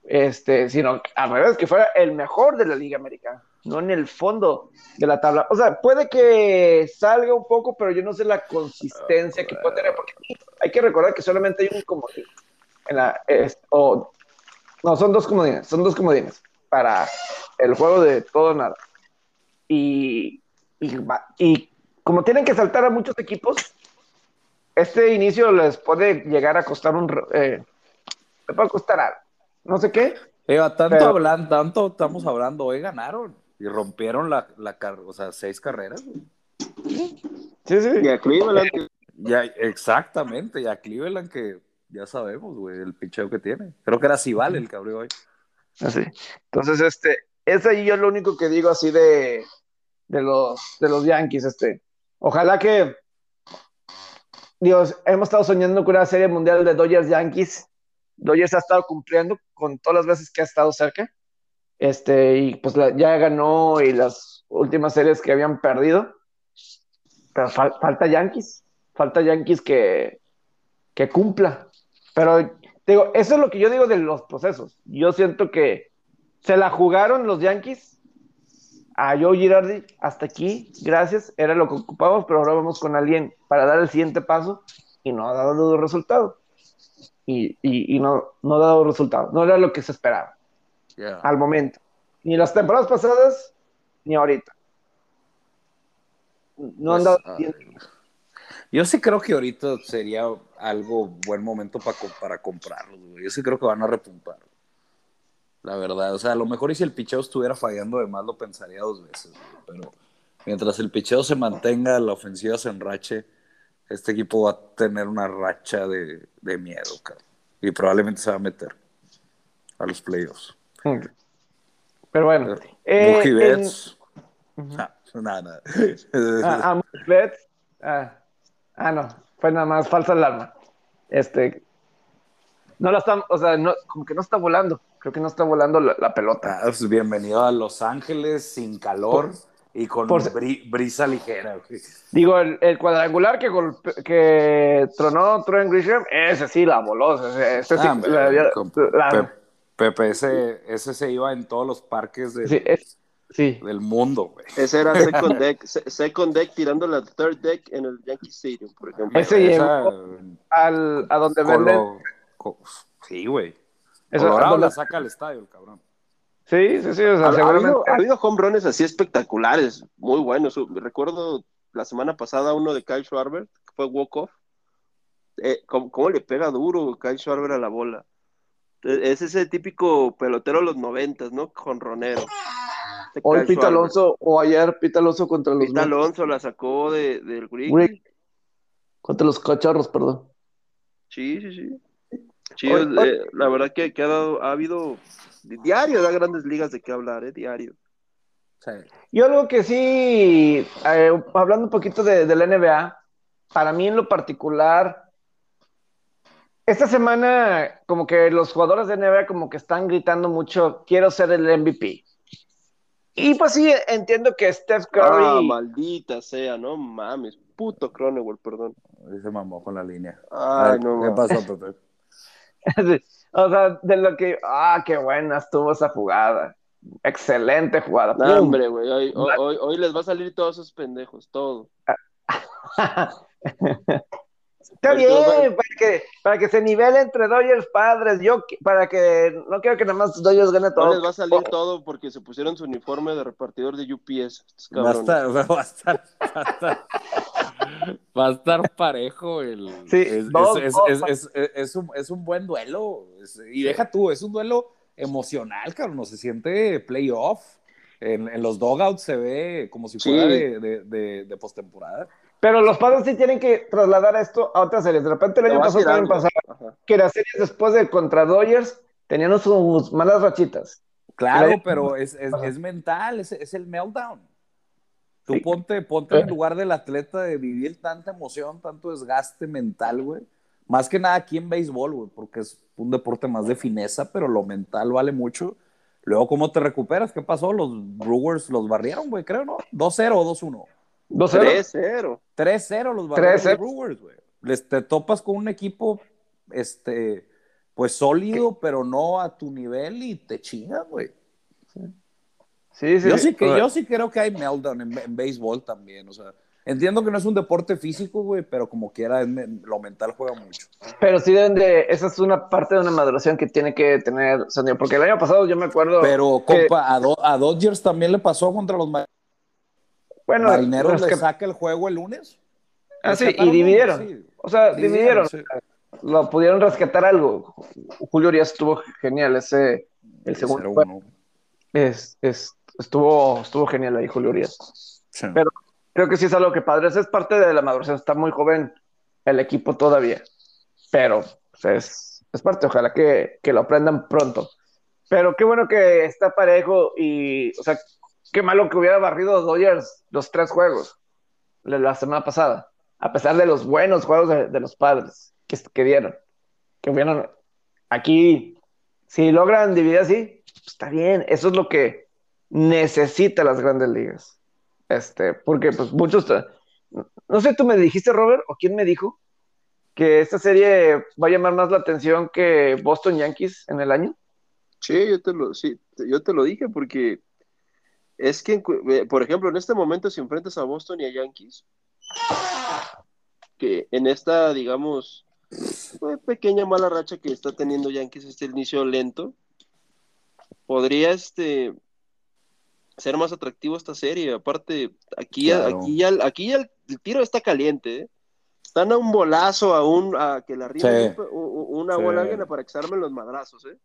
este, sino al revés, que fuera el mejor de la Liga Americana, no en el fondo de la tabla. O sea, puede que salga un poco, pero yo no sé la consistencia que puede tener, porque hay que recordar que solamente hay un comodín. En la, no, son dos comodines, son dos comodines para el juego de todo nada. Y, y, como tienen que saltar a muchos equipos, este inicio les puede llegar a costar un... Eh, le puede costar algo no sé qué. tanto, hablando, tanto estamos hablando, hoy ganaron y rompieron la, la o sea, seis carreras. Sí, sí. Y a Cleveland. Ya, exactamente, y a Cleveland que ya sabemos, güey, el picheo que tiene. Creo que era Sival el que abrió hoy. Así. Entonces, este, es ahí yo lo único que digo así de, de los, de los Yankees, este. Ojalá que, Dios, hemos estado soñando con una serie mundial de Dodgers Yankees Dodgers ha estado cumpliendo con todas las veces que ha estado cerca. Este, y pues ya ganó y las últimas series que habían perdido. Pero falta Yankees, falta Yankees que, que cumpla. Pero digo, eso es lo que yo digo de los procesos. Yo siento que se la jugaron los Yankees a Joe Girardi hasta aquí, gracias, era lo que ocupamos, pero ahora vamos con alguien para dar el siguiente paso y no ha dado resultado y, no, no ha dado resultados. No era lo que se esperaba al momento. Ni las temporadas pasadas, ni ahorita. No han pues, dado. yo sí creo que ahorita sería algo buen momento para, para comprarlos. Yo sí creo que van a repuntar. La verdad, o sea, a lo mejor y si el picheo estuviera fallando de más lo pensaría dos veces, pero mientras el picheo se mantenga, la ofensiva se enrache, este equipo va a tener una racha de, de miedo, Y probablemente se va a meter a los playoffs. Pero bueno. Eh, Betts. Ah, nada, nada. Ah, ah. Ah, ah, no. Fue nada más falsa alarma. Este. No la está, o sea, no, como que no está volando. Creo que no está volando la, pelota. Ah, pues bienvenido a Los Ángeles sin calor y con brisa ligera. Digo, el, cuadrangular que, que tronó Trent Grisham, ese sí la voló. Ese, sí, ah, Pepe, ese, ese se iba en todos los parques del mundo. Güey. Ese era second deck, second deck tirando la third deck en el Yankee Stadium, por ejemplo. Ese llegó al, a donde venden. Sí, güey. Colorado la saca al estadio, el cabrón. Sí, sí, sí. ha, habido, home runs así espectaculares, muy buenos. Recuerdo la semana pasada uno de Kyle Schwarber, que fue walk-off. Eh, ¿cómo, le pega duro Kyle Schwarber a la bola? E, es ese típico pelotero de los noventas, ¿no? Jonronero. Este Hoy Pita Alonso, o ayer Pita Alonso contra los... Pita Alonso la sacó de, del Greek. Contra los cacharros, perdón. Sí, sí, sí. Sí, eh, la verdad que, que ha, dado, ha habido diario da grandes ligas de qué hablar, ¿eh? Diario. Y algo que sí, eh, hablando un poquito de, la NBA, para mí en lo particular, esta semana como que los jugadores de NBA como que están gritando mucho, quiero ser el MVP. Y pues sí, entiendo que Steph Curry... Ah, maldita sea, no mames, puto Cronenworth, perdón. Se mamó con la línea. Ay, no, ¿Qué pasó, Pepe? O sea, de lo que, ah, qué buena estuvo esa jugada. Excelente jugada. No, hombre, güey, hoy, hoy, hoy, les va a salir todos esos pendejos, todo. Está bien, para que, para que se nivele entre Dodgers padres, yo para que no quiero que nada más Dodgers gane todo. No les va a salir todo porque se pusieron su uniforme de repartidor de UPS. Va a estar, va a estar, va a estar, va a estar parejo el. Sí, es, un, es un buen duelo. y deja tú, es un duelo emocional, cabrón. No se siente playoff. En, en los dogouts se ve como si fuera de, de, de, postemporada. Pero los padres sí tienen que trasladar esto a otras series. De repente el año pasado también pasaba que las series después de contra Dodgers tenían sus malas rachitas. Claro, pero es, es, es mental, es, es, el meltdown. Tú ponte, ponte en lugar del atleta de vivir tanta emoción, tanto desgaste mental, güey. Más que nada aquí en béisbol, güey, porque es un deporte más de fineza, pero lo mental vale mucho. Luego, ¿cómo te recuperas? ¿Qué pasó? Los Brewers los barrieron, güey, creo, ¿no? 2-0 o 2-1. 3-0. 3-0 los barrieron los Brewers, güey. Les te topas con un equipo, este, pues sólido, pero no a tu nivel y te chingas, güey. Sí. Sí, yo, sí que, yo sí creo que hay meltdown en, béisbol también, o sea, entiendo que no es un deporte físico, güey, pero como quiera, lo mental juega mucho. Pero sí deben de, esa es una parte de una maduración que tiene que tener Sandio, porque el año pasado yo me acuerdo... Pero, compa, a, Dodgers también le pasó contra los bueno, Marineros le saca el juego el lunes. Ah, sí, y dividieron. O sea, dividieron. Lo pudieron rescatar algo. Julio Urias estuvo genial ese, el segundo. Es, es, estuvo, estuvo genial ahí Julio Urias. Pero creo que sí es algo que Padres es parte de la maduración. Está muy joven el equipo todavía. Pero pues, es, parte. Ojalá que, que, lo aprendan pronto. Pero qué bueno que está parejo y, o sea, qué malo que hubiera barrido Dodgers los tres juegos la semana pasada. A pesar de los buenos juegos de, los padres que, que dieron. Que hubieran aquí, si logran dividir así, pues, está bien. Eso es lo que necesita las grandes ligas. Este, porque pues muchos, no sé, tú me dijiste, Robert, o quién me dijo, que esta serie va a llamar más la atención que Boston Yankees en el año. Sí, yo te lo, sí, yo te lo dije porque es que, por ejemplo, en este momento si enfrentas a Boston y a Yankees, que en esta, digamos, pequeña mala racha que está teniendo Yankees, este inicio lento, podría este ser más atractivo esta serie. Aparte, aquí, aquí, ya, aquí el, tiro está caliente. ¿eh? Están a un bolazo aún a que la arriba una bola alguien para que se armen los madrazos. ¿eh?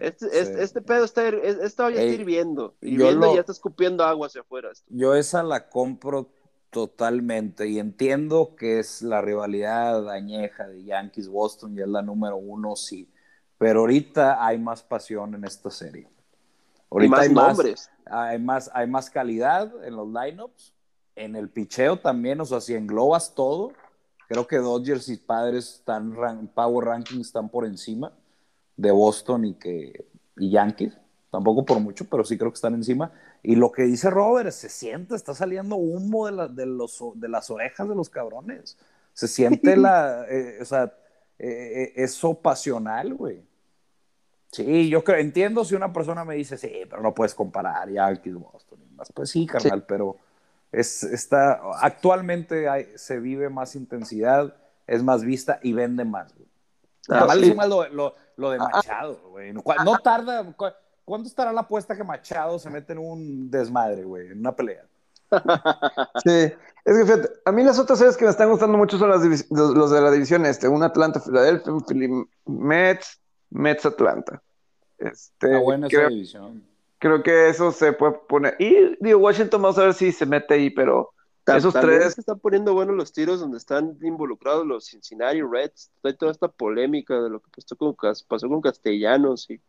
Este, este, este, pedo está, está ya hirviendo. Hirviendo y ya está escupiendo agua hacia afuera. Yo esa la compro totalmente y entiendo que es la rivalidad añeja de Yankees Boston y es la número uno, sí. Pero ahorita hay más pasión en esta serie. Ahorita más hay nombres. Hay más, hay más calidad en los lineups, en el picheo también, o sea, si englobas todo, creo que Dodgers y Padres están, Power Rankings están por encima de Boston y, que, y Yankees, tampoco por mucho, pero sí creo que están encima. Y lo que dice Robert, se siente, está saliendo humo de, de, los, de las orejas de los cabrones. Se siente la, eh, o sea, eh, eh, eso pasional, güey. Sí, yo creo, entiendo si una persona me dice, sí, pero no puedes comparar Yankees, Boston y más. Pues sí, carnal, pero es, está, actualmente se vive más intensidad, es más vista y vende más, güey. Ah, lo, lo, de ah, ah. Machado, güey. No, tarda, ¿cuándo estará la apuesta que Machado se mete en un desmadre, güey, en una pelea? Sí, es que fíjate, a mí las otras series que me están gustando mucho son las los de la división este, un Atlanta, Philadelphia, un Mets, Mets Atlanta. Este, buena creo, esa división. Creo que eso se puede poner. Y digo, Washington, vamos a ver si se mete ahí, pero esos tres. Se están poniendo buenos los tiros donde están involucrados los Cincinnati Reds. Hay toda esta polémica de lo que pasó con, pasó con Castellanos y,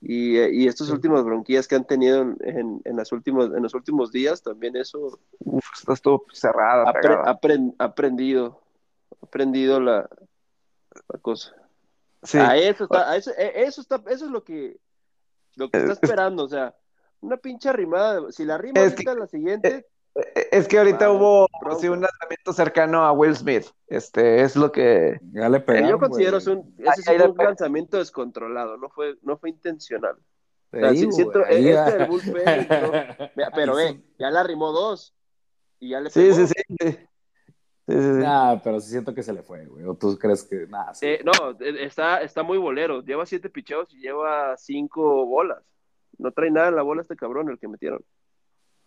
y, estos últimos bronquillas que han tenido en, en, las últimos, en los últimos días. También eso. Uf, está todo cerrada. Ha aprendido. aprendido la, la cosa. Sí. A eso está, eso, e, eso está, eso es lo que, lo que está esperando, o sea, una pinche rimada, si la rima es la siguiente. Eh, eh, es que ahorita hubo un lanzamiento cercano a Will Smith, este, es lo que... Ya le pegaron, Yo considero que un, ese sí fue un lanzamiento descontrolado, no fue, no fue intencional. O sea, si siento, este bullpen, pero ve, ya la rimó dos y ya le pegó. Sí, sí, sí. Nah, pero sí siento que se le fue, güey. ¿O tú crees que nada? Eh, no, e, está, está muy bolero. Lleva siete picheos y lleva cinco bolas. No trae nada en la bola este cabrón, el que metieron.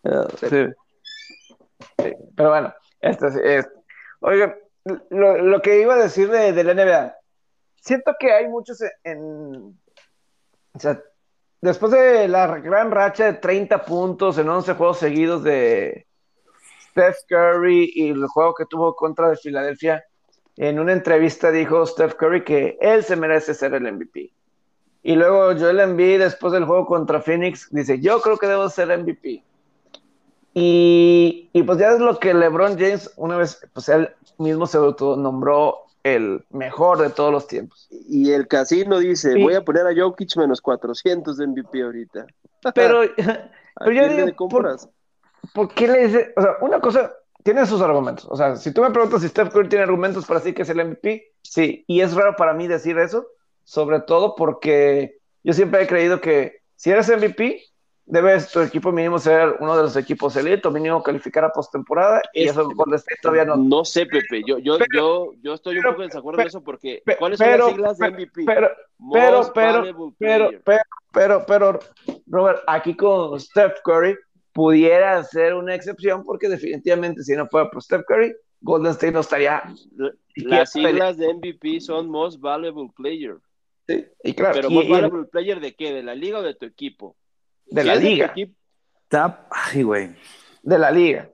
Ah, sí. Pero bueno, esto es. Oiga, lo, que iba a decir de, de, la NBA. Siento que hay muchos en. O sea, después de la gran racha de 30 puntos en 11 juegos seguidos de, Steph Curry y el juego que tuvo contra de Filadelfia, en una entrevista dijo Steph Curry que él se merece ser el MVP. Y luego Joel Embiid, después del juego contra Phoenix, dice, yo creo que debo ser MVP. Y, y, pues ya es lo que LeBron James, una vez, pues él mismo se nombró el mejor de todos los tiempos. Y el casino dice, voy a poner a Jokic menos 400 de MVP ahorita. Pero, pero yo digo, compras? ¿Por qué le dice? O sea, una cosa, tiene sus argumentos. O sea, si tú me preguntas si Steph Curry tiene argumentos para decir que es el MVP, sí. Y es raro para mí decir eso, sobre todo porque yo siempre he creído que si eres MVP, debes tu equipo mínimo ser uno de los equipos elite, o mínimo calificar a postemporada, y eso Golden State todavía no. No sé, Pepe, yo, yo, yo, yo estoy un poco en desacuerdo en eso porque ¿cuáles son las siglas de MVP? Pero, pero, pero, pero, pero, pero, pero, Robert, aquí con Steph Curry, pudiera ser una excepción porque definitivamente si no fuera por Steph Curry, Golden State no estaría. Las siglas de MVP son Most Valuable Player. Sí, y claro. Pero Most Valuable Player de qué? ¿De la liga o de tu equipo? De la liga. Ay, güey. De la liga.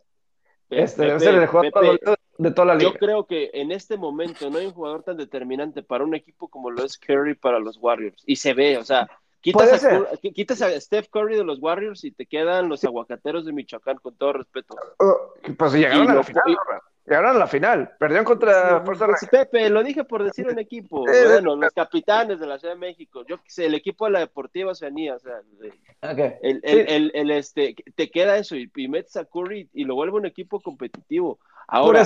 este debe ser el jugador de toda la liga. Yo creo que en este momento no hay un jugador tan determinante para un equipo como lo es Curry para los Warriors. Y se ve, o sea, Quitas a, Steph Curry de los Warriors y te quedan los aguacateros de Michoacán, con todo respeto. Oh, pues llegaron a la final. Llegaron a la final. Perdieron contra Fuerza Pepe, lo dije por decir un equipo. bueno, los capitanes de la Ciudad de México. Yo sé, el equipo de la Deportiva Oceanía. O sea, el, el, el, este, te queda eso y, metes a Curry y lo vuelve un equipo competitivo. Ahora,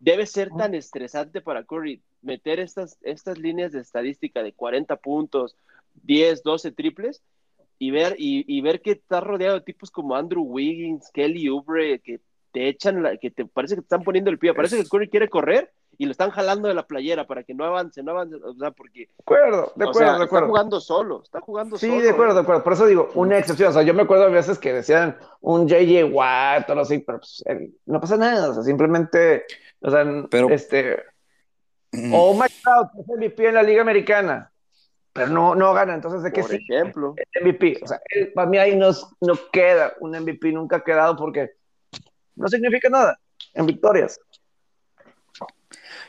debe ser tan estresante para Curry meter estas, estas líneas de estadística de 40 puntos, 10, 12 triples y ver, y, ver que estás rodeado de tipos como Andrew Wiggins, Kelly Oubre, que te echan, la, que te parece que te están poniendo el pie, parece que Curry quiere correr y lo están jalando de la playera para que no avance, no avance, o sea, porque... De acuerdo, de acuerdo, de acuerdo. Está jugando solo, está jugando sí, solo. Sí, de acuerdo, de acuerdo, por eso digo, una excepción, o sea, yo me acuerdo a veces que decían un JJ Watt o algo así, pero pues, no pasa nada, o sea, simplemente, o sea, pero... este... O Mike Trout, es MVP en la Liga Americana pero no, no gana. Entonces, ¿de qué Por ejemplo. El MVP. O sea, para mí ahí no, no queda un MVP, nunca ha quedado porque no significa nada en victorias.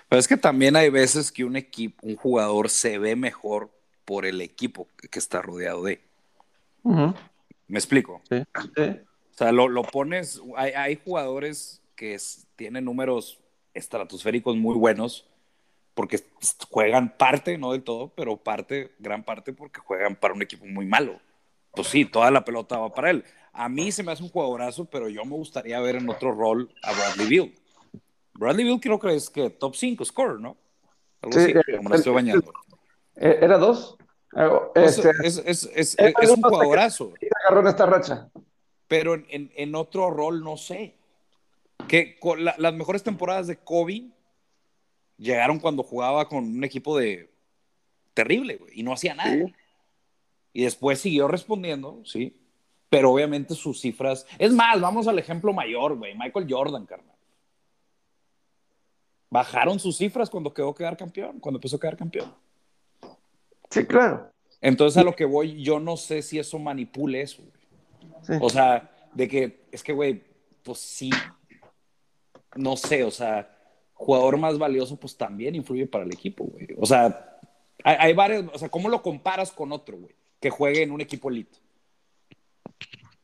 Pero es que también hay veces que un equipo, un jugador se ve mejor por el equipo que está rodeado de. ¿Me explico? Sí. O sea, lo, lo pones, hay, hay, jugadores que tienen números estratosféricos muy buenos, porque juegan parte, no del todo, pero parte, gran parte porque juegan para un equipo muy malo. Pues sí, toda la pelota va para él. a mí se me hace un jugadorazo, pero yo me gustaría ver en otro rol a Bradley Beal. Bradley Beal creo que es que top 5 score, ¿no? Algo sí, así, eh, como la estoy bañando. Eh, ¿Era dos? Pues, este, es, es, es, es, un jugadorazo. agarró en esta racha. Pero en, en, otro rol, no sé. Que las mejores temporadas de Kobe llegaron cuando jugaba con un equipo de terrible, güey, y no hacía nada. Y después siguió respondiendo, sí. Pero obviamente sus cifras. Es más, vamos al ejemplo mayor, güey. Michael Jordan, carnal. Bajaron sus cifras cuando quedó quedar campeón, cuando empezó a quedar campeón. Sí, claro. Entonces a lo que voy, yo no sé si eso manipule eso. O sea, de que es que, güey, pues sí, no sé, o sea, jugador más valioso, pues también influye para el equipo, güey. O sea, hay, varios, o sea, ¿cómo lo comparas con otro, güey? Que juegue en un equipo elite.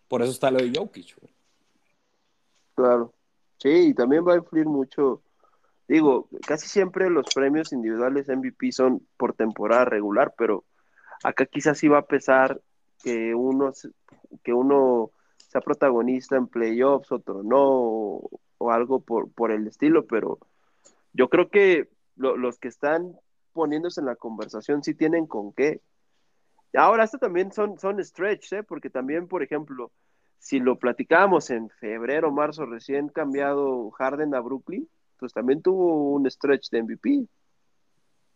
Por eso está lo de Jokic, güey. Claro. Sí, y también va a influir mucho digo, casi siempre los premios individuales MVP son por temporada regular, pero acá quizás sí va a pesar que uno, que uno sea protagonista en playoffs, otro no, o, algo por, por, el estilo, pero yo creo que los que están poniéndose en la conversación sí tienen con qué. Ahora, esto también son, son stretch, ¿eh? porque también, por ejemplo, si lo platicábamos en febrero, marzo, recién cambiado Harden a Brooklyn, pues también tuvo un stretch de MVP.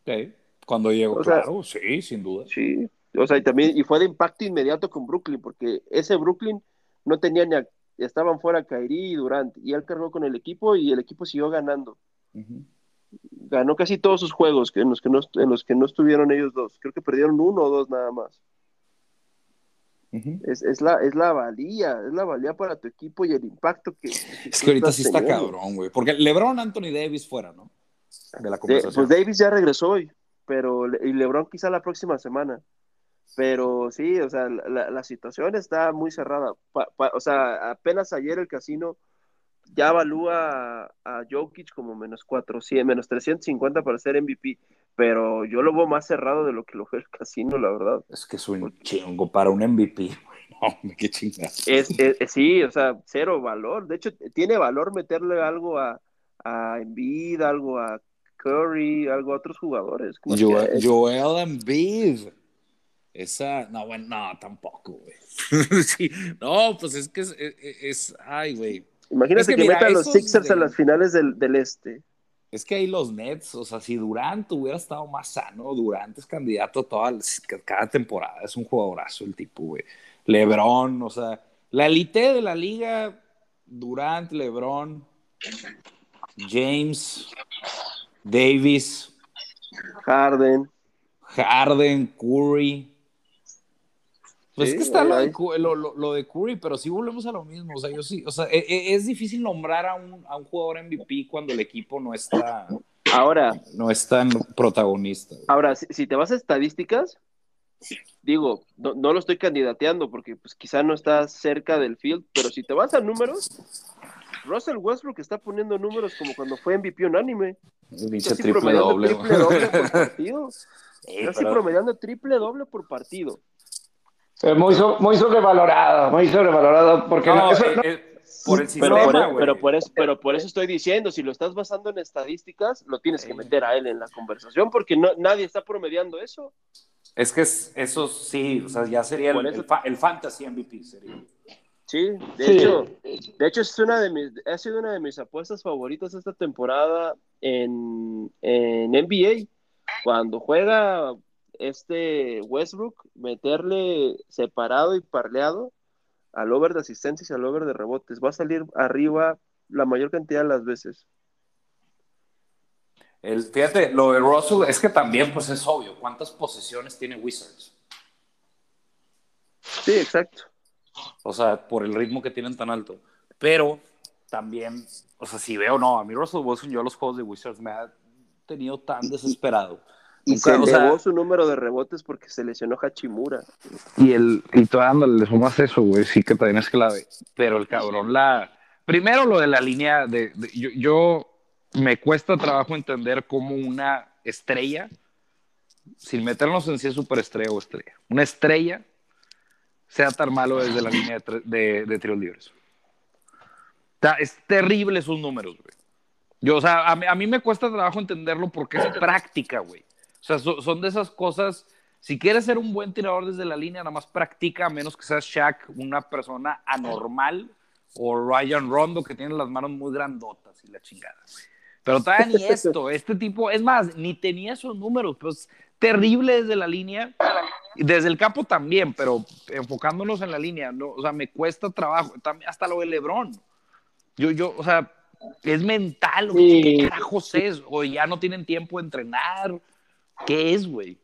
Sí, cuando llegó, claro, sí, sin duda. Sí, o sea, y también, y fue de impacto inmediato con Brooklyn, porque ese Brooklyn no tenía ni, estaban fuera Kyrie y Durant, y él cargó con el equipo y el equipo siguió ganando. Ganó casi todos sus juegos en los, que no, en los que no estuvieron ellos dos. Creo que perdieron uno o dos nada más es, la, es la valía, es la valía para tu equipo y el impacto que. es que ahorita sí está cabrón, güey. Porque LeBron, Anthony Davis fuera, ¿no? De la conversación. pues Davis ya regresó hoy, pero. Y LeBron quizá la próxima semana. Pero sí, o sea, la, la situación está muy cerrada. o sea, apenas ayer el casino ya evalúa a, Jokic como menos 400, menos 350 para ser MVP, pero yo lo veo más cerrado de lo que lo ve el casino, la verdad. Es que es un chingo para un MVP, no, qué chingada. Es, sí, o sea, cero valor. De hecho, tiene valor meterle algo a, a Embiid, algo a Curry, algo a otros jugadores. Joel, Joel Embiid. Esa, no, bueno, no, tampoco, güey. sí, no, pues es que es, es ay, güey Imagínate que, metan los Sixers a las finales del, del, este. Es que ahí los Nets, o sea, si Durant hubiera estado más sano, Durant es candidato toda, cada temporada, es un jugadorazo el tipo, güey. LeBron, o sea, la elite de la liga, Durant, LeBron, James, Davis, Harden, Harden, Curry, pues es que está lo de, lo, de, Curry, pero sí volvemos a lo mismo. O sea, yo sí, o sea, e, e, es, difícil nombrar a un, a un, jugador MVP cuando el equipo no está. Ahora. No es tan protagonista. Ahora, si, te vas a estadísticas, digo, no, no, lo estoy candidateando porque pues quizá no está cerca del field, pero si te vas a números, Russell Westbrook está poniendo números como cuando fue MVP unánime. Dice triple doble. Triple doble por partido. Casi promediando triple doble por partido. Muy, muy sobrevalorado, muy sobrevalorado, porque no, eso, eh, eh, por el sistema, pero, por eso, pero por eso estoy diciendo, si lo estás basando en estadísticas, lo tienes que meter a él en la conversación, porque no, nadie está promediando eso. Es que eso sí, o sea, ya sería el, el, fantasy MVP. Sería. Sí, de hecho, de hecho es una de mis, ha sido una de mis apuestas favoritas esta temporada en, en NBA. Cuando juega este Westbrook meterle separado y parleado al over de asistencias y al over de rebotes. Va a salir arriba la mayor cantidad de las veces. El, fíjate, lo de Russell es que también pues es obvio. ¿Cuántas posesiones tiene Wizards? Sí, exacto. O sea, por el ritmo que tienen tan alto. Pero también, o sea, si veo, no, a mí Russell Wilson, yo los juegos de Wizards me ha tenido tan desesperado. Y se elevó su número de rebotes porque se lesionó Hachimura. Y, el, y todavía le sumas eso, güey, sí que también es clave. Pero el cabrón, la... Primero lo de la línea de... yo, yo, me cuesta trabajo entender cómo una estrella, sin meternos en si es superestrella o estrella, una estrella sea tan malo desde la línea de, de, tiros libres. O sea, es terrible esos números, güey. Yo, o sea, a mí, me cuesta trabajo entenderlo porque es práctica, güey. O sea, son de esas cosas. Si quieres ser un buen tirador desde la línea, nada más practica, a menos que seas Shaq, una persona anormal, o Ryan Rondo, que tiene las manos muy grandotas y la chingada, Pero todavía ni esto, este tipo, es más, ni tenía esos números, pues terrible desde la línea, desde el campo también, pero enfocándonos en la línea, no, o sea, me cuesta trabajo, hasta lo de Lebron. Yo, yo, o sea, es mental, o ¿qué carajos es? O ya no tienen tiempo de entrenar, ¿qué es, güey?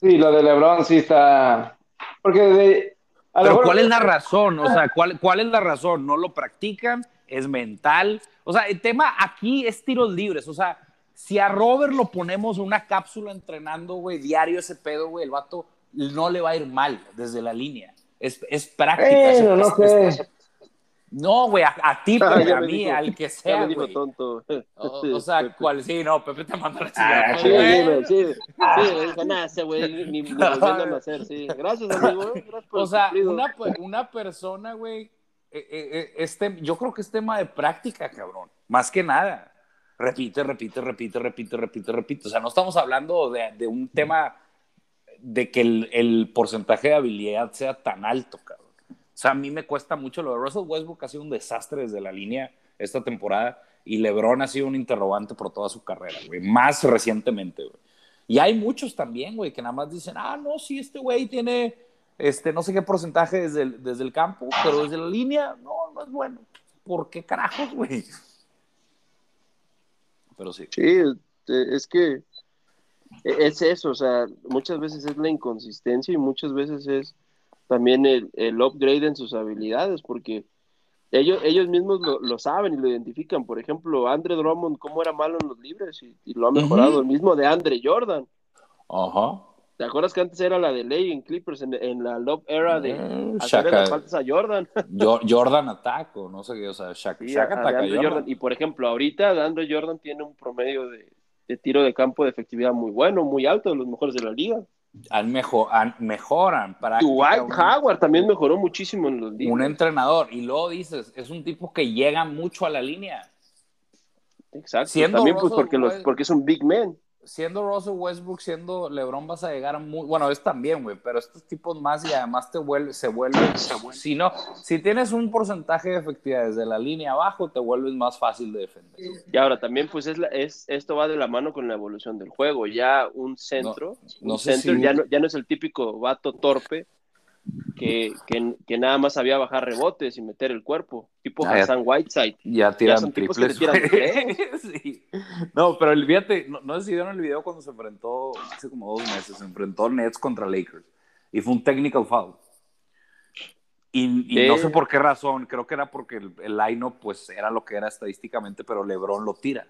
Sí, lo de LeBron sí está. Porque de. Pero ¿cuál es la razón? O sea, ¿cuál, ¿cuál es la razón? ¿No lo practican? ¿Es mental? O sea, el tema aquí es tiros libres. O sea, si a Robert lo ponemos una cápsula entrenando, güey, diario ese pedo, güey, el vato no le va a ir mal desde la línea. Es, es práctica. no sé. No, güey, a, ti, ah, a mí, al que sea. Ya me dijo tonto. O, sea, ¿cuál? Sí, no, Pepe te manda la ah, chingada. sí, sí, sí, me dijo, nada, ese güey ni, ni a sí. Gracias, amigo. Eh, gracias por o sea, una, una persona, güey, eh, eh, este, yo creo que es tema de práctica, cabrón. Más que nada. Repite, repite, repite, repite, repite, repite. O sea, no estamos hablando de, de un tema de que el, el porcentaje de habilidad sea tan alto, cabrón. Sea, a mí me cuesta mucho lo de Russell Westbrook ha sido un desastre desde la línea esta temporada y LeBron ha sido un interrogante por toda su carrera, güey, más recientemente, güey. Y hay muchos también, güey, que nada más dicen, ah, no, sí, este güey tiene, este, no sé qué porcentaje desde el, desde el campo, pero desde la línea, no, no es bueno. ¿Por qué carajos, güey? Pero sí. Sí, es que es eso, o sea, muchas veces es la inconsistencia y muchas veces es también el, el upgrade en sus habilidades, porque ellos, ellos mismos lo, saben y lo identifican. Por ejemplo, Andre Drummond, cómo era malo en los libres y, lo ha mejorado. El mismo de Andre Jordan. Ajá. ¿Te acuerdas que antes era la de Ley en Clippers, en, la Love Era de mm, hacerle faltas a Jordan? Jordan ataco, no sé qué, o sea, Shaq, ataca Jordan. Y por ejemplo, ahorita Andre Jordan tiene un promedio de, de, tiro de campo de efectividad muy bueno, muy alto, de los mejores de la liga han mejor, mejoran. Para Dwight Howard también mejoró muchísimo en los días. Un entrenador, y luego dices, es un tipo que llega mucho a la línea. Exacto, también pues porque, los, porque es un big man siendo Russell Westbrook, siendo LeBron, vas a llegar a muy. Bueno, es también, güey, pero estos tipos más y además te vuelve, se vuelve. Si no, si tienes un porcentaje de efectividad desde la línea abajo, te vuelves más fácil de defender. Y ahora también, pues es, es esto va de la mano con la evolución del juego. Ya un centro, no, centro ya, no, ya no es el típico vato torpe que, que, nada más sabía bajar rebotes y meter el cuerpo, tipo Hassan Whiteside. Ya tiran triples. No, pero el fíjate, no, no sé si vieron el video cuando se enfrentó hace como dos meses, se enfrentó Nets contra Lakers y fue un technical foul. Y, no sé por qué razón, creo que era porque el, el line pues era lo que era estadísticamente, pero LeBron lo tira.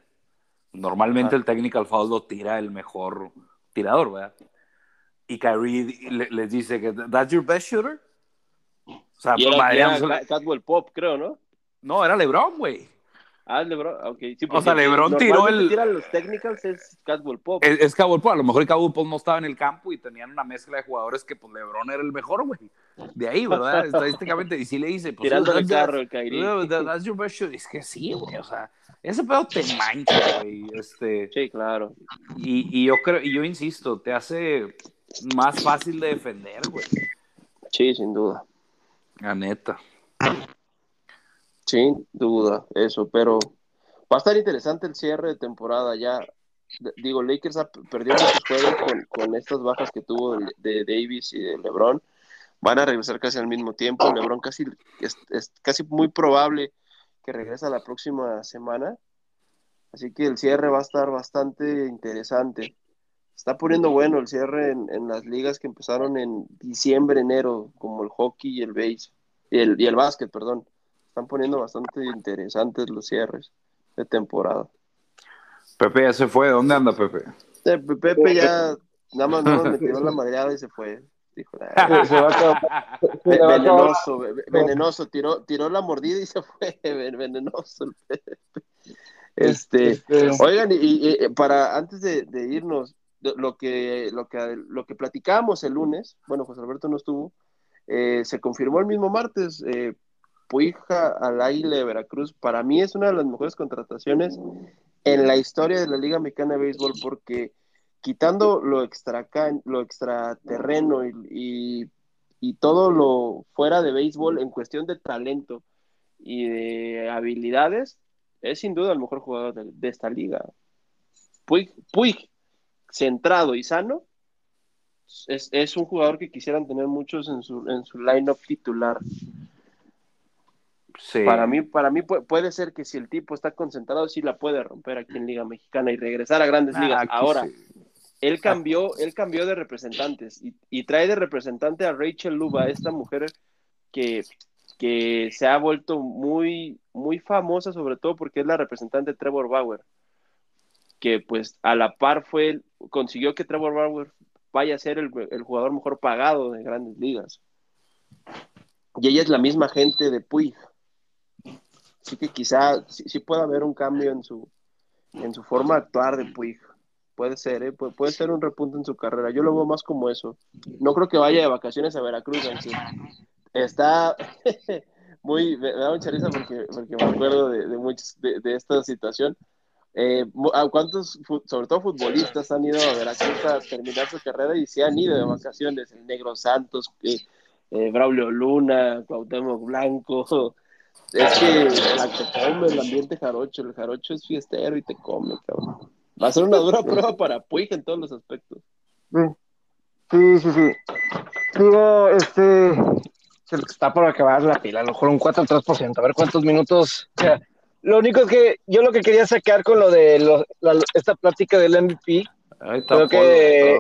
Normalmente el technical foul lo tira el mejor tirador, ¿verdad? Y Kyrie les dice que that's your best shooter. O sea, y era, Cadwell Pop, creo, ¿no? No, era LeBron, güey. Ah, LeBron, ok. Sí, o sea, LeBron tiró el. tiran los technicals es Cadwell Pop. Es, es Cadwell Pop. A lo mejor Cadwell Pop no estaba en el campo y tenían una mezcla de jugadores que, pues, LeBron era el mejor, güey. De ahí, ¿verdad? Estadísticamente. Y sí le dice, pues. Tirando el carro, el Kyrie. That's your best shooter. Es que sí, güey. O sea, ese pedo te mancha, güey. Este. Sí, claro. Y, y yo creo, y yo insisto, te hace más fácil de defender, güey. Sí, sin duda. La neta. Sin duda, eso, pero va a estar interesante el cierre de temporada ya. Digo, Lakers ha perdido muchos juegos con, estas bajas que tuvo de, Davis y de LeBron. Van a regresar casi al mismo tiempo. LeBron casi es, es casi muy probable que regrese la próxima semana. Así que el cierre va a estar bastante interesante está poniendo bueno el cierre en, las ligas que empezaron en diciembre, enero, como el hockey y el base, y el, y el básquet, perdón. Están poniendo bastante interesantes los cierres de temporada. Pepe ya se fue, ¿dónde anda Pepe? Eh, Pepe ya nada más no me tiró la madreada y se fue. Dijo, se va venenoso, venenoso, tiró, tiró la mordida y se fue, venenoso el Pepe. Este, este, oigan, y, para antes de, irnos, lo que, lo que, lo que platicamos el lunes, bueno, José Alberto no estuvo, eh, se confirmó el mismo martes. Eh, Puija al Águila de Veracruz, para mí es una de las mejores contrataciones en la historia de la Liga Mexicana de Béisbol, porque quitando lo, extra, lo extraterreno y, y, todo lo fuera de béisbol en cuestión de talento y de habilidades, es sin duda el mejor jugador de, esta liga. Puig, Puig, centrado y sano, es, un jugador que quisieran tener muchos en su, en su line-up titular. Para mí, para mí puede ser que si el tipo está concentrado, sí la puede romper aquí en Liga Mexicana y regresar a grandes ah, ligas. Ahora, él cambió, él cambió de representantes y, trae de representante a Rachel Luba, esta mujer que, que se ha vuelto muy, muy famosa, sobre todo porque es la representante de Trevor Bauer, que pues a la par fue, consiguió que Trevor Bauer vaya a ser el, jugador mejor pagado de grandes ligas. Y ella es la misma gente de Puig. Así que quizá sí, pueda haber un cambio en su, en su forma de actuar de Puig. Puede ser, ¿eh? puede, ser un repunte en su carrera. Yo lo veo más como eso. No creo que vaya de vacaciones a Veracruz. Está muy. Me, da mucha risa porque, porque me acuerdo de, de, muchos, de, esta situación. Eh, ¿Cuántos, sobre todo futbolistas, han ido a Veracruz a terminar su carrera y se han ido de vacaciones? El Negro Santos, eh, eh Braulio Luna, Cuauhtémoc Blanco, es que la que come el ambiente jarocho, el jarocho es fiestero y te come, cabrón. Va a ser una dura prueba para Puig en todos los aspectos. Sí, sí, sí. Digo, este, está por acabar la pila, a lo mejor un 4 o 3%, a ver cuántos minutos. Lo único es que yo lo que quería sacar con lo de esta plática del MVP, creo que,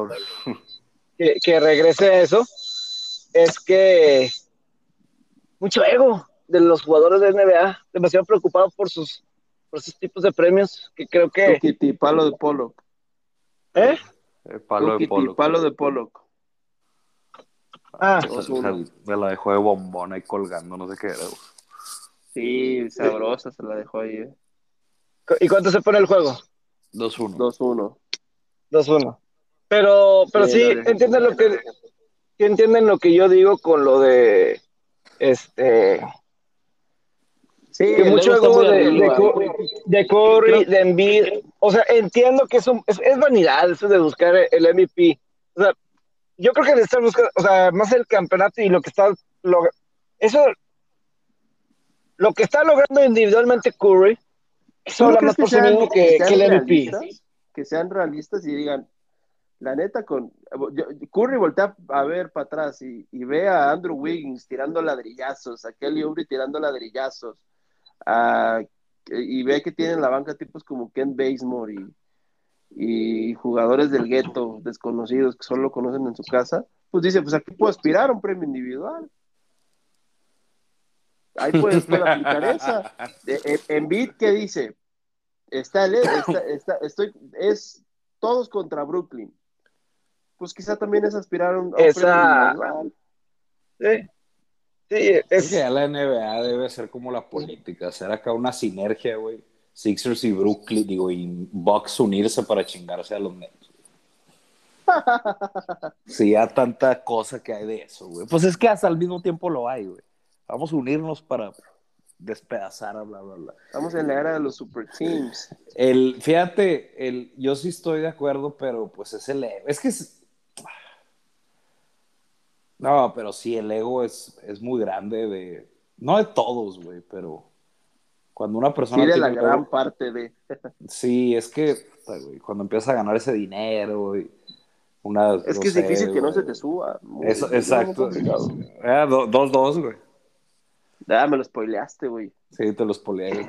que, que regrese a eso, es que mucho ego de los jugadores de NBA, demasiado preocupados por sus, por sus tipos de premios, que creo que... Palo de polo. ¿Eh? El palo de polo. Palo de polo. Ah, me la dejó de bombón ahí colgando, no sé qué era. Sí, sabrosa se la dejó ahí. Eh. ¿Y cuánto se pone el juego? 2-1. 2-1. 2-1. Pero, pero sí, entienden lo que entienden lo que yo digo con lo de este Sí, que mucho de, de, Curry, de Embiid. O sea, entiendo que es, es, vanidad eso de buscar el MVP. O sea, yo creo que le están buscando, o sea, más el campeonato y lo que está. Lo, eso. Lo que está logrando individualmente Curry es más por sí mismo que, que, el MVP. Que sean realistas y digan, la neta, con Curry voltea a ver para atrás y, y, ve a Andrew Wiggins tirando ladrillazos, a Kelly Oubre tirando ladrillazos, y ve que tienen la banca tipos como Ken Basemore y, jugadores del gueto desconocidos que solo conocen en su casa, pues dice, pues aquí puedo aspirar a un premio individual. Ahí puedes aplicar esa. En Beat, ¿qué dice? Está, está, está, estoy, es todos contra Brooklyn. Pues quizá también es aspirar a un, premio individual. Sí. es... que la NBA debe ser como la política, hacer acá una sinergia, güey. Sixers y Brooklyn, digo, y Bucks unirse para chingarse a los Nets. sí, ya tanta cosa que hay de eso, güey. Pues es que hasta al mismo tiempo lo hay, güey. Vamos a unirnos para despedazar, bla, bla, bla. Estamos en la era de los super teams. El, fíjate, el, yo sí estoy de acuerdo, pero pues es el... Es que es, no, pero sí, el ego es, es muy grande de. No de todos, güey, pero cuando una persona. Sí, de la gran parte de. sí, es que cuando empiezas a ganar ese dinero y una. Es que es difícil que no se te suba. exacto. Eh, dos, dos, güey. Ya me lo spoileaste, güey. Sí, te lo spoileé.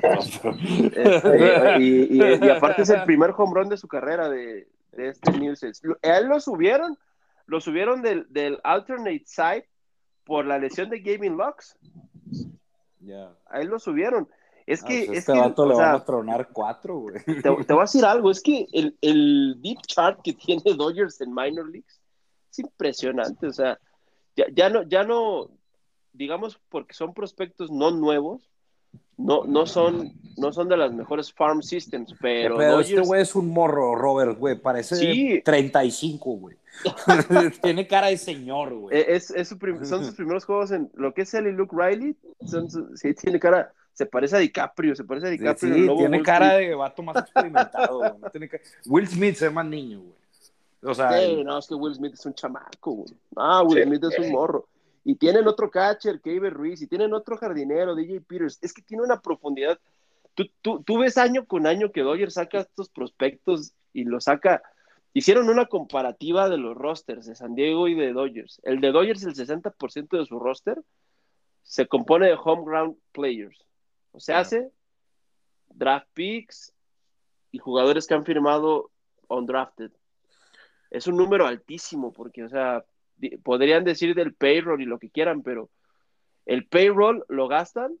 Este, y, y, aparte es el primer home run de su carrera de, de este News. él lo subieron lo subieron del, del alternate side por la lesión de Gaming Locks. Ya. Ahí lo subieron. Es ah, que. Pues este que, vato le van a tronar cuatro, güey. Te, voy a decir algo: es que el, el, deep chart que tiene Dodgers en minor leagues es impresionante. O sea, ya, ya, no, ya no, digamos, porque son prospectos no nuevos, no, no, son, no son de las mejores farm systems, pero. Pero este güey es un morro, Robert, güey. Parece sí. 35, güey. Tiene cara de señor, güey. E, es, es son sus primeros juegos en lo que es él y Luke Riley. sí, tiene cara. Se parece a DiCaprio, se parece a DiCaprio. Sí, tiene cara de vato más experimentado, güey. Will Smith es más niño, güey. O sea, sí, no, es que Will Smith es un chamaco, güey. Ah, Will Smith es un morro. Y tienen otro catcher, Kevin Ruiz, y tienen otro jardinero, DJ Peters. Es que tiene una profundidad. Tú, tú, tú ves año con año que Dodgers saca estos prospectos y lo saca. Hicieron una comparativa de los rosters de San Diego y de Dodgers. El de Dodgers, el 60% de su roster se compone de home ground players. O sea, hace draft picks y jugadores que han firmado undrafted. Es un número altísimo porque, o sea, podrían decir del payroll y lo que quieran, pero el payroll lo gastan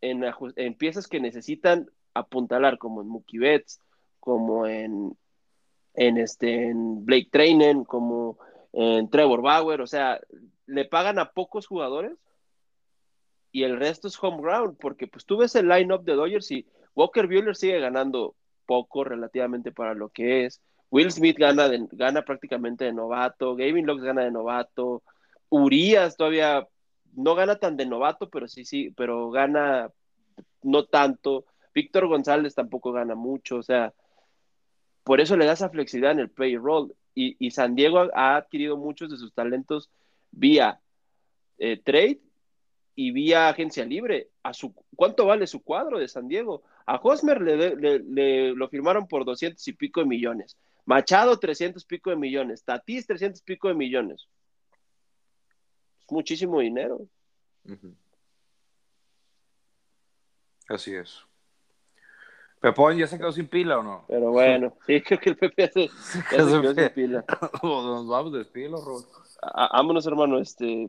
en, en piezas que necesitan apuntalar, como en Mookie Betts, como en, en, este, en Blake Trainen, como en Trevor Bauer, o sea, le pagan a pocos jugadores y el resto es home ground, porque pues tú ves el line-up de Dodgers y Walker Buehler sigue ganando poco relativamente para lo que es, Will Smith gana, gana prácticamente de novato, Gavin Locke gana de novato, Urias todavía no gana tan de novato, pero sí, sí, pero gana no tanto. Víctor González tampoco gana mucho, o sea, por eso le da esa flexibilidad en el payroll. Y, San Diego ha adquirido muchos de sus talentos vía eh, trade y vía agencia libre. A ¿Cuánto vale su cuadro de San Diego? A Hosmer le, le, lo firmaron por doscientos y pico de millones. Machado, 300 pico de millones. Tatis, 300 pico de millones. Es muchísimo dinero. Así es. Pepón ya se quedó sin pila o no? Pero bueno, sí, creo que el Pepe se, quedó sin pila. Nos vamos de pila, Vámonos, hermano. Este,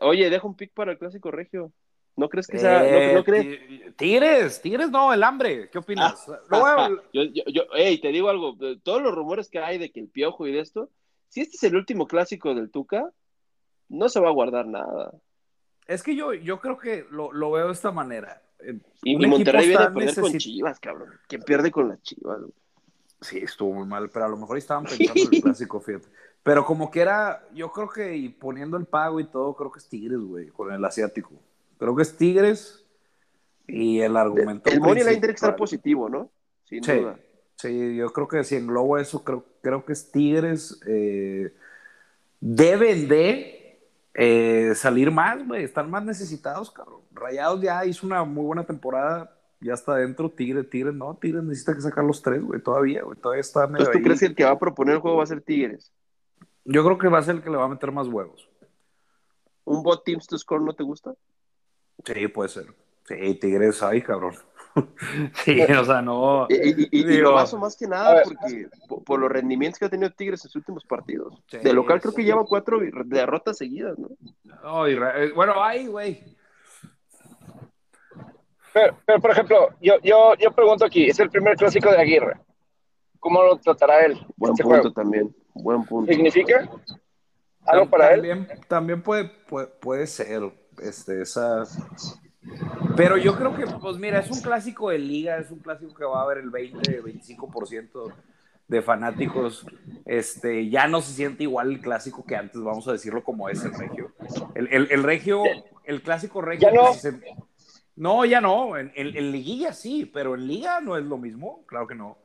oye, deja un pick para el clásico regio. ¿No crees que sea.? ¿no, crees? Tigres, Tigres no, el hambre. ¿Qué opinas? Ah, yo, yo, hey, te digo algo. Todos los rumores que hay de que el piojo y de esto, si este es el último clásico del Tuca, no se va a guardar nada. Es que yo, yo creo que lo, lo veo de esta manera. Y, Monterrey viene a poner con Chivas, cabrón. ¿Quién pierde con las Chivas? Sí, estuvo muy mal, pero a lo mejor estaban pensando en el clásico, fíjate. Pero como que era, yo creo que y poniendo el pago y todo, creo que es Tigres, güey, con el asiático. Creo que es Tigres y el argumento. El money line tiene que estar positivo, ¿no? Sin sí, duda. Sí, yo creo que si englobo eso, creo, creo que es Tigres. Eh, deben de eh, salir más, güey. Están más necesitados, cabrón. Rayados ya hizo una muy buena temporada. Ya está dentro. Tigres, Tigres, no. Tigres necesita que sacar los tres, güey. Todavía, güey. Todavía está medio Entonces, ¿tú crees que el que va a proponer el juego va a ser Tigres? Yo creo que va a ser el que le va a meter más huevos. ¿Un bot Teams to Score no te gusta? Sí, puede ser. Sí, Tigres ahí, cabrón. sí, o sea, no. Y, lo paso más que nada porque por, los rendimientos que ha tenido Tigres en sus últimos partidos. de local creo que lleva cuatro derrotas seguidas, ¿no? Eh, bueno, ahí, güey. Pero, pero, por ejemplo, yo, yo, yo pregunto aquí, es el primer clásico de Aguirre. ¿Cómo lo tratará él? Buen este punto también. Buen punto. ¿Significa algo para él? También puede, puede, puede ser este, esa... Pero yo creo que, pues mira, es un clásico de liga, es un clásico que va a haber el 20, 25% de fanáticos. Este, ya no se siente igual el clásico que antes, vamos a decirlo como es el regio. El, regio, el clásico regio. ¿Ya no? no, ya no. En, en, liguilla sí, pero en liga no es lo mismo, claro que no.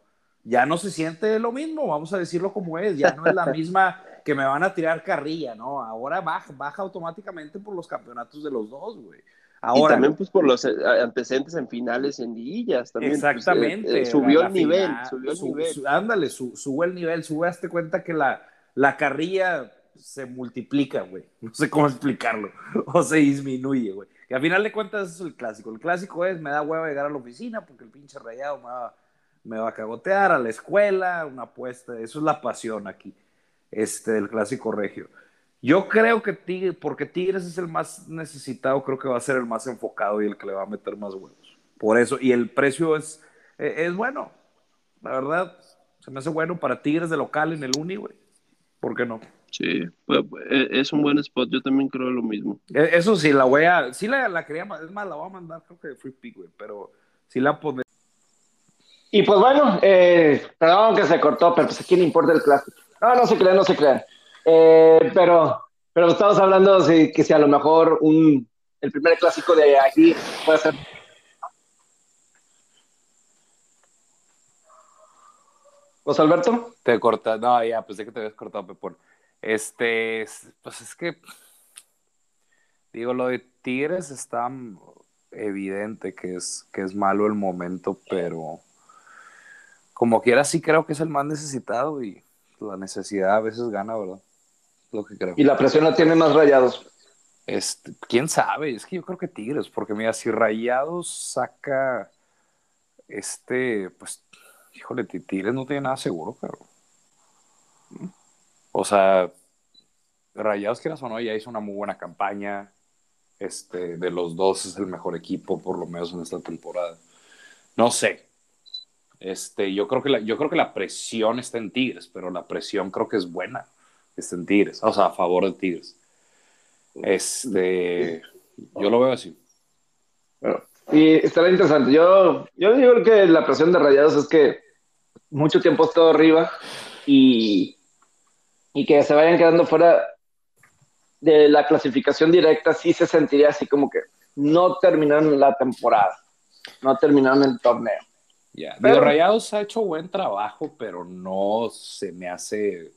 Ya no se siente lo mismo, vamos a decirlo como es, ya no es la misma que me van a tirar carrilla, ¿no? Ahora baja, baja automáticamente por los campeonatos de los dos, güey. Ahora, y también pues por los eh, antecedentes en finales en liguillas también. Pues, Exactamente. Eh, subió el nivel, subió el nivel. ándale, sube el nivel, sube, hazte cuenta que la, la carrilla se multiplica, güey. No sé cómo explicarlo. O se disminuye, güey. Que al final de cuentas es el clásico. El clásico es, me da hueva llegar a la oficina porque el pinche rayado me va, me va a cagotear a la escuela, una apuesta. Eso es la pasión aquí este, del clásico regio. Yo creo que Tigres, porque Tigres es el más necesitado, creo que va a ser el más enfocado y el que le va a meter más huevos. Por eso, y el precio es, e, es bueno, la verdad, se me hace bueno para Tigres de local en el Uni, güey. ¿Por qué no? Sí, pues, e, es un buen spot, yo también creo lo mismo. E, eso sí, la voy a, sí la, la quería, es más, la voy a mandar creo que de Free Pick, güey, pero sí la pondré. Y pues bueno, eh, perdón que se cortó, pero pues a quién le importa el clásico. No, no se crean, no se crean. Eh, pero, pero estamos hablando de que si a lo mejor un, el primer clásico de aquí puede ser José Alberto? Te corta, no, ya, pues de que te habías cortado, Pepón. Este, pues es que, digo, lo de Tigres está evidente que es, que es malo el momento, pero como quiera sí creo que es el más necesitado y la necesidad a veces gana, ¿verdad? Lo que creo. Y la presión la tiene más rayados. Este, quién sabe, es que yo creo que Tigres, porque mira, si Rayados saca este, pues híjole, Tigres no tiene nada seguro, pero. O sea, Rayados, quieras o no, ya hizo una muy buena campaña. Este, de los dos es el mejor equipo, por lo menos en esta temporada. No sé. Este, yo creo que la, yo creo que la presión está en Tigres, pero la presión creo que es buena. Está en Tigres, o sea, a favor de Tigres. Este, yo lo veo así. y estará interesante. Yo, yo digo que la presión de Rayados es que mucho tiempo todo arriba y, y que se vayan quedando fuera de la clasificación directa, sí se sentiría así como que no terminaron la temporada, no terminaron el torneo. Ya, yeah. Rayados ha hecho buen trabajo, pero no se me hace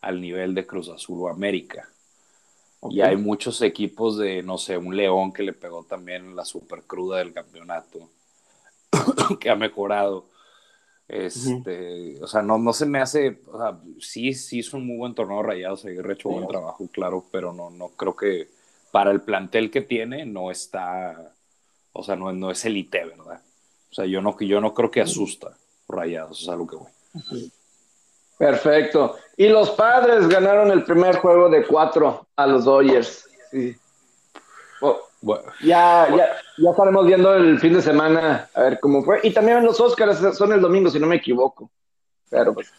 al nivel de Cruz Azul o América. Y hay muchos equipos de, no sé, un León que le pegó también la super cruda del campeonato, que ha mejorado. Este, o sea, no, no se me hace, o sea, sí, sí es un muy buen torneo rayado, ha hecho buen trabajo, claro, pero no, no creo que para el plantel que tiene no está, o sea, no, no es elite, ¿verdad? O sea, yo no, yo no creo que asusta rayados, es algo que voy. Perfecto. Y los padres ganaron el primer juego de cuatro a los Dodgers. Sí. Ya, ya, ya estaremos viendo el fin de semana a ver cómo fue. Y también los Oscars son el domingo, si no me equivoco. Pero pues.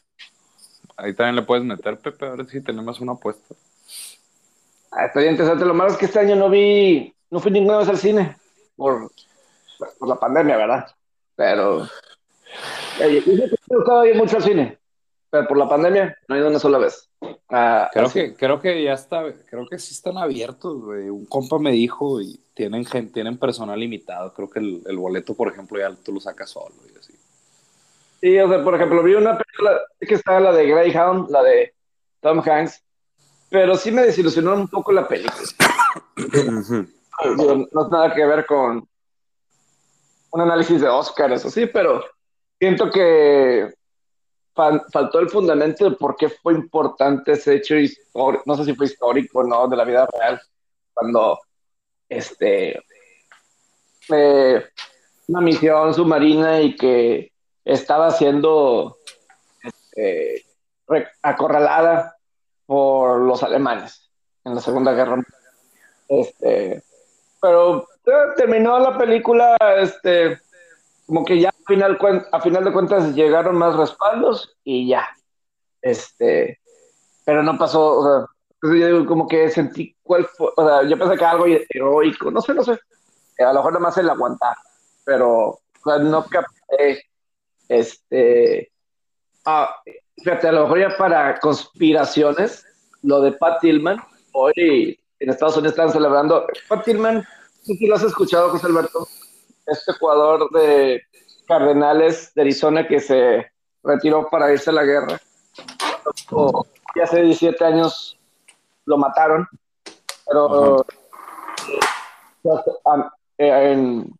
Ahí también le puedes meter, Pepe, a ver si tenemos una apuesta. Ah, estaría interesante. Lo malo es que este año no vi, no fui ninguna vez al cine por, por la pandemia, ¿verdad? Pero. Eh, yo he gustado ir mucho al cine, pero por la pandemia no he ido una sola vez. Ah, creo, que, creo que ya está, creo que sí están abiertos, güey. Un compa me dijo y tienen, tienen personal limitado. Creo que el, boleto, por ejemplo, ya tú lo sacas solo y así. Sí, o sea, por ejemplo, vi una película que estaba la de Greyhound, la de Tom Hanks, pero sí me desilusionó un poco la película. no es nada que ver con un análisis de Oscar, eso sí, pero siento que faltó el fundamento de por qué fue importante ese hecho histórico, no sé si fue histórico o no, de la vida real, cuando este eh, una misión submarina y que estaba siendo este, acorralada por los alemanes en la Segunda Guerra. Este, pero terminó la película, este, como que ya a final, a final de cuentas llegaron más respaldos y ya. Este, pero no pasó, o sea, pues yo como que sentí cuál o sea, yo pensé que algo heroico, no sé, no sé, a lo mejor nada más el aguantar, pero no capté, este, ah, fíjate, a lo mejor ya para conspiraciones, lo de Pat Tillman, hoy en Estados Unidos están celebrando, Pat Tillman, ¿tú lo has escuchado, José Alberto? este jugador de Cardenales de Arizona que se retiró para irse a la guerra. Y hace 17 años lo mataron, pero eh, en,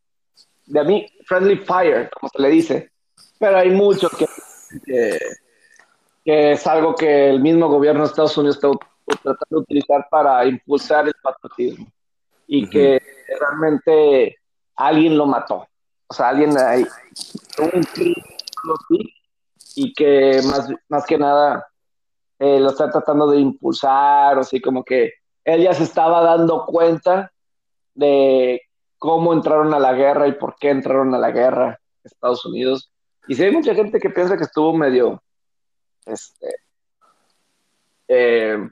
de a mí, friendly fire, como se le dice, pero hay mucho que, que, es algo que el mismo gobierno de Estados Unidos está tratando de utilizar para impulsar el patriotismo y que realmente alguien lo mató. O sea, alguien ahí, un y que más, más que nada eh, lo está tratando de impulsar, o así como que él ya se estaba dando cuenta de cómo entraron a la guerra y por qué entraron a la guerra Estados Unidos. Y si hay mucha gente que piensa que estuvo medio, este, eh,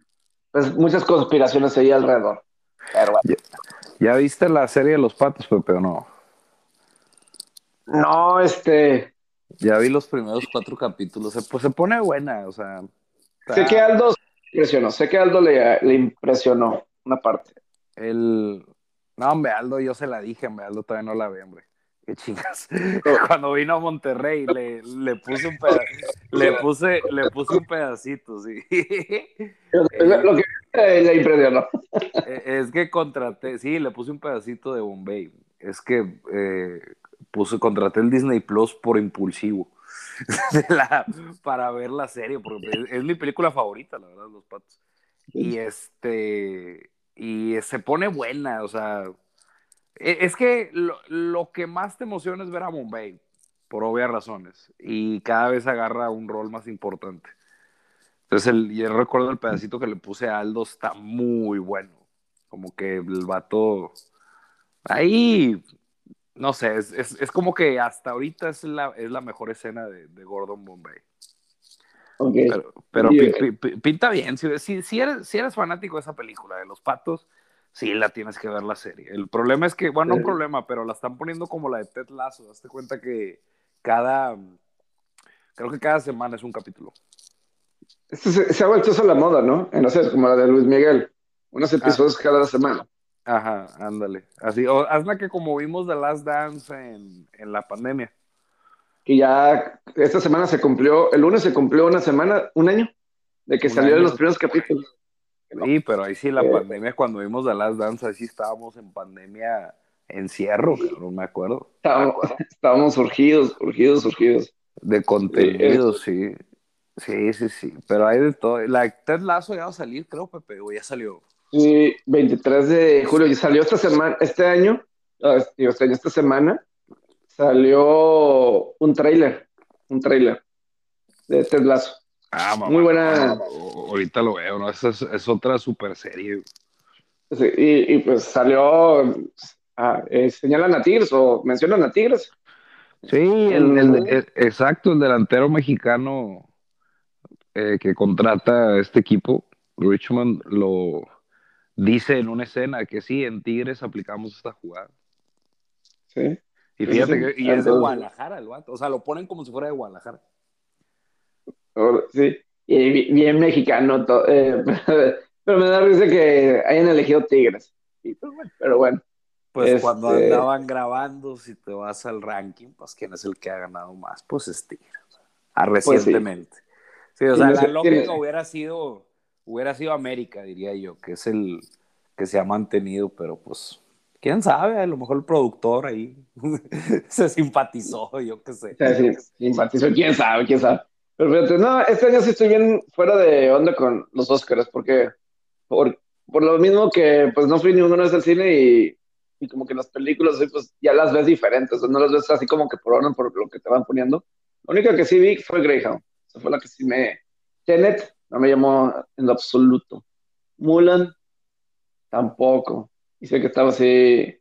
pues, muchas conspiraciones ahí alrededor. Pero bueno. ¿Ya, viste la serie de los patos, Pepe, o no? No, este. Ya vi los primeros cuatro capítulos. Se, pues se pone buena, o sea. Sé que Aldo impresionó, sé que Aldo le, le impresionó una parte. El. No, hombre, Aldo, yo se la dije, hombre, Aldo todavía no la ve, hombre. Qué chingas. Cuando vino a Monterrey le, le puse un le puse, le puse un pedacito, sí. Lo que le impresionó. E, es que contraté, sí, le puse un pedacito de Bombay. Es que eh, puse, contraté el Disney Plus por impulsivo. para ver la serie, porque es, mi película favorita, la verdad, Los Patos. Y este, y se pone buena, o sea, es que lo, que más te emociona es ver a Bombay, por obvias razones, y cada vez agarra un rol más importante. Entonces, el, yo recuerdo el pedacito que le puse a Aldo, está muy bueno. Como que el vato. Ahí. No sé, es, como que hasta ahorita es la, es la mejor escena de, Gordon Bombay. Pero, pinta bien. Si, si, eres, si eres fanático de esa película, de los patos, sí la tienes que ver la serie. El problema es que, bueno, no un problema, pero la están poniendo como la de Ted Lasso. Hazte cuenta que cada, creo que cada semana es un capítulo. se, ha vuelto eso la moda, ¿no? En sé, como la de Luis Miguel. Unos ah. episodios cada semana. Ajá, ándale. Así, o hazla que como vimos The Last Dance en, en la pandemia. Y ya esta semana se cumplió, el lunes se cumplió una semana, un año, de que salieron los primeros capítulos. Sí, pero ahí sí la eh, pandemia, cuando vimos The Last Dance, ahí sí estábamos en pandemia encierro, no me acuerdo. Estábamos, surgidos, surgidos, surgidos. De contenido, sí. Sí, sí, sí. Pero hay de todo. La Ted Lazo ya va a salir, creo, Pepe, o ya salió. Sí, 23 de julio. Y salió esta semana, este año, este año, esta semana, salió un tráiler, un tráiler de Ted Lazo. Ah, Muy buena. ahorita lo veo, ¿no? Esa es, otra super serie. Sí, y, pues salió. Ah, eh, señalan a Tigres o mencionan a Tigres. Sí, el, exacto, el delantero mexicano eh, que contrata este equipo, Richmond, lo dice en una escena que sí, en Tigres aplicamos esta jugada. Sí. Y fíjate que y es de Guadalajara el vato. O sea, lo ponen como si fuera de Guadalajara. Sí, y bien mexicano, eh, pero me da risa que hayan elegido Tigres. Pues pero bueno. Pues cuando este andaban grabando, si te vas al ranking, pues quién es el que ha ganado más, pues es Tigres. Ah, pues recientemente. sí. o sea, la lógica hubiera sido, hubiera sido América, diría yo, que es el que se ha mantenido, pero pues, quién sabe, a lo mejor el productor ahí se simpatizó, yo qué sé. Sí, simpatizó, quién sabe, quién sabe. Pero no, este año sí estoy bien fuera de onda con los Oscars, porque por, por lo mismo que pues no fui ni una vez al cine y, y como que las películas pues ya las ves diferentes, no las ves así como que por orden por lo que te van poniendo. La única que sí vi fue Greyhound, esa fue la que sí me... Tenet no me llamó en lo absoluto. Mulan tampoco. Y sé que estaba así...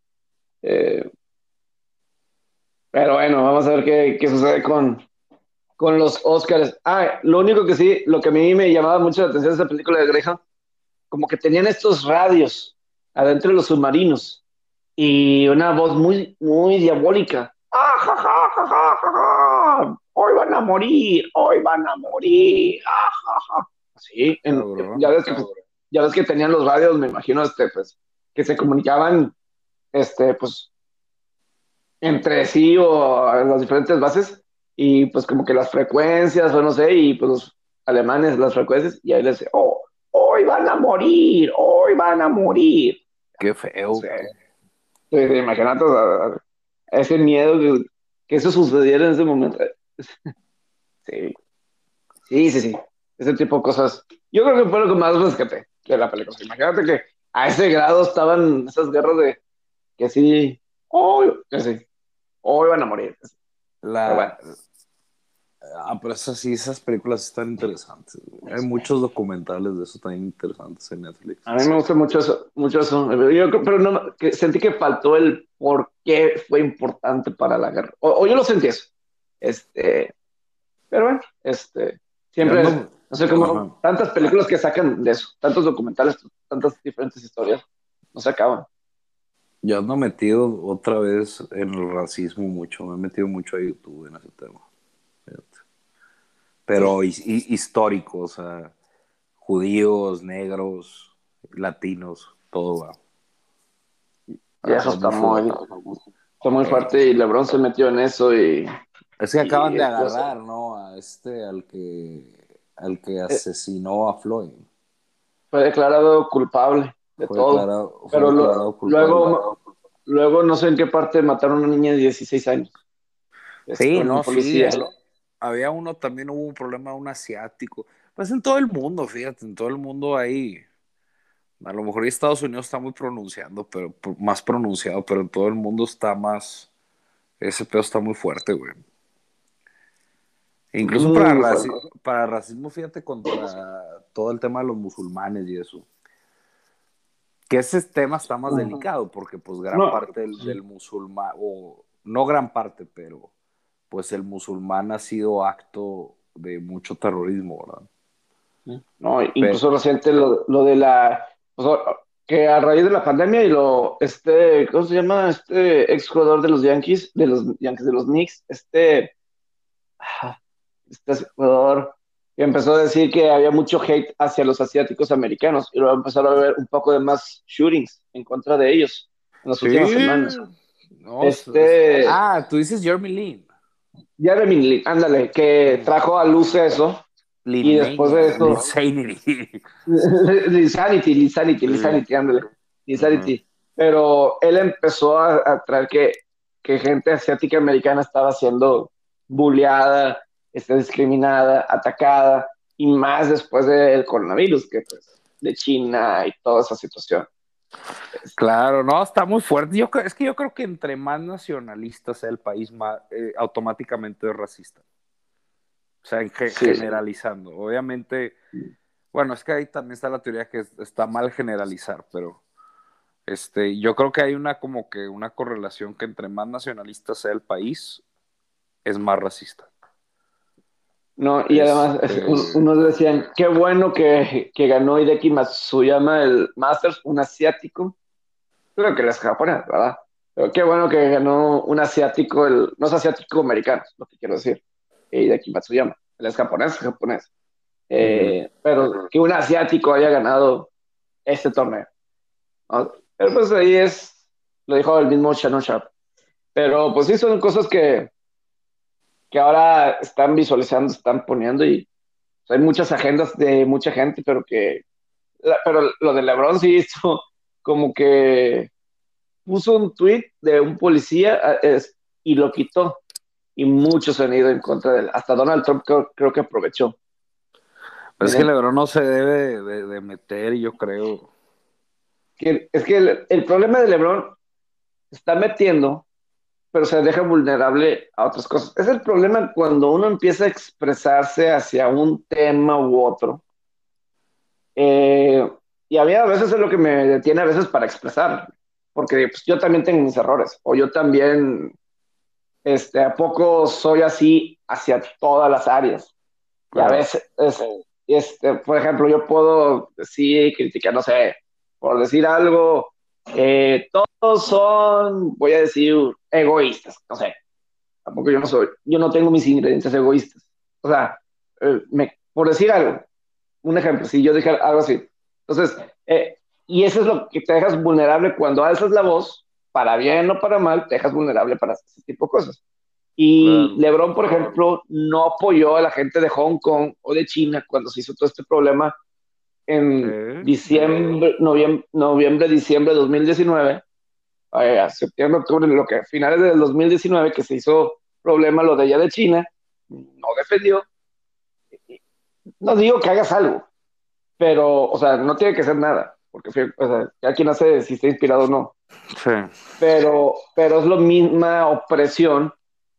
Eh, pero bueno, vamos a ver qué, qué sucede con, con los Oscars. Ah, lo único que sí, lo que a mí me llamaba mucho la atención de esta película de Greyhound, como que tenían estos radios adentro de los submarinos y una voz muy, muy diabólica. ¡Ah, ja, ja, ja, Hoy van a morir, hoy van a morir. ¡Ah! Sí, ya, ves que, ya ves que tenían los radios, me imagino, este, pues, que se comunicaban, este, pues, entre sí o en las diferentes bases y pues como que las frecuencias o no sé, y pues los alemanes las frecuencias, y ahí les dice, oh, hoy van a morir, hoy van a morir. Qué feo. Sí. imagínate ese miedo que, eso sucediera en ese momento. sí. Sí, sí, sí. Ese tipo de cosas. Yo creo que fue lo que más rescaté de la película. Imagínate que a ese grado estaban esas guerras de que sí, hoy, que sí, hoy van a morir. La, Ah, pero esas sí, esas películas están interesantes. Hay muchos documentales de eso tan interesantes en Netflix. A mí me gusta mucho eso, mucho eso. pero no, que sentí que faltó el por qué fue importante para la guerra. O, yo lo sentí eso. Este, pero bueno, este, siempre. No sé cómo, tantas películas que sacan de eso, tantos documentales, tantas diferentes historias, no se acaban. Yo ando metido otra vez en el racismo mucho, me he metido mucho a YouTube en ese tema. Pero histórico, o sea, judíos, negros, latinos, todo va. Y eso está muy, está muy fuerte y LeBron se metió en eso y... Es que acaban de agarrar, ¿no? A este, al que, al que asesinó a Floyd. Fue declarado culpable de todo. pero luego, luego no sé en qué parte mataron a una niña de 16 años. Sí, no, sí. Había uno, también hubo un problema, un asiático. Pues en todo el mundo, fíjate, en todo el mundo hay. A lo mejor Estados Unidos está muy pronunciando, pero más pronunciado, pero en todo el mundo está más. Ese pedo está muy fuerte, güey. Incluso para, para racismo, fíjate, contra todo el tema de los musulmanes y eso que ese tema está más delicado porque pues gran parte del, musulmán, o no gran parte, pero pues el musulmán ha sido acto de mucho terrorismo, ¿verdad? No, incluso reciente lo, de la, que a raíz de la pandemia y lo, este, ¿cómo se llama? Este ex jugador de los Yankees, de los Yankees, de los Knicks, este, ah, este jugador, empezó a decir que había mucho hate hacia los asiáticos americanos y luego empezaron a ver un poco de más shootings en contra de ellos en las últimas semanas. este... Ah, tú dices Jeremy Lin. Jeremy Lin, ándale, que trajo a luz eso. y después de eso. Insanity. Insanity, Insanity, Insanity, ándale. Insanity. Pero él empezó a, traer que, que gente asiática americana estaba siendo bulleada está discriminada, atacada, y más después del coronavirus, que pues, de China y toda esa situación. Claro, no, está muy fuerte. Yo, es que yo creo que entre más nacionalista sea el país, más, eh, automáticamente es racista. O sea, generalizando. Obviamente, bueno, es que ahí también está la teoría que está mal generalizar, pero este, yo creo que hay una como que una correlación que entre más nacionalista sea el país, es más racista. No, y además este, unos decían, qué bueno que, que ganó Hideki Matsuyama el Masters, un asiático. Creo que es japonés, ¿verdad? Pero qué bueno que ganó un asiático, el, no es asiático americano, lo que quiero decir. Hideki Matsuyama. Él es japonés, es japonés. Eh, pero que un asiático haya ganado este torneo. Pero pues ahí es, lo dijo el mismo Shannon Sharp. Pero pues sí, son cosas que, que ahora están visualizando, están poniendo y hay muchas agendas de mucha gente, pero que, pero lo de LeBron sí hizo como que puso un tweet de un policía y lo quitó y muchos han ido en contra de él. Hasta Donald Trump creo, que aprovechó. Pues es que LeBron no se debe de, meter, yo creo. es que el, el, problema de LeBron está metiendo pero se deja vulnerable a otras cosas. Es el problema cuando uno empieza a expresarse hacia un tema u otro. Eh, y a mí a veces es lo que me detiene a veces para expresar, porque pues, yo también tengo mis errores, o yo también, este, a poco soy así hacia todas las áreas. Y a veces, este, por ejemplo, yo puedo decir, criticar, no sé, por decir algo, eh, todos son, voy a decir, egoístas, no sé. Tampoco yo no soy, yo no tengo mis ingredientes egoístas. O sea, eh, me, por decir algo, un ejemplo, si yo dije algo así. Entonces, eh, y eso es lo que te dejas vulnerable cuando alzas la voz, para bien o para mal, te dejas vulnerable para ese tipo de cosas. Y LeBron, por ejemplo, no apoyó a la gente de Hong Kong o de China cuando se hizo todo este problema en diciembre, noviembre, noviembre, diciembre de 2019, a septiembre, octubre, lo que finales del 2019 que se hizo problema lo de allá de China, no defendió. No digo que hagas algo, pero, o sea, no tiene que ser nada, porque o sea, ya quien hace si está inspirado o no. Sí. Pero, pero es la misma opresión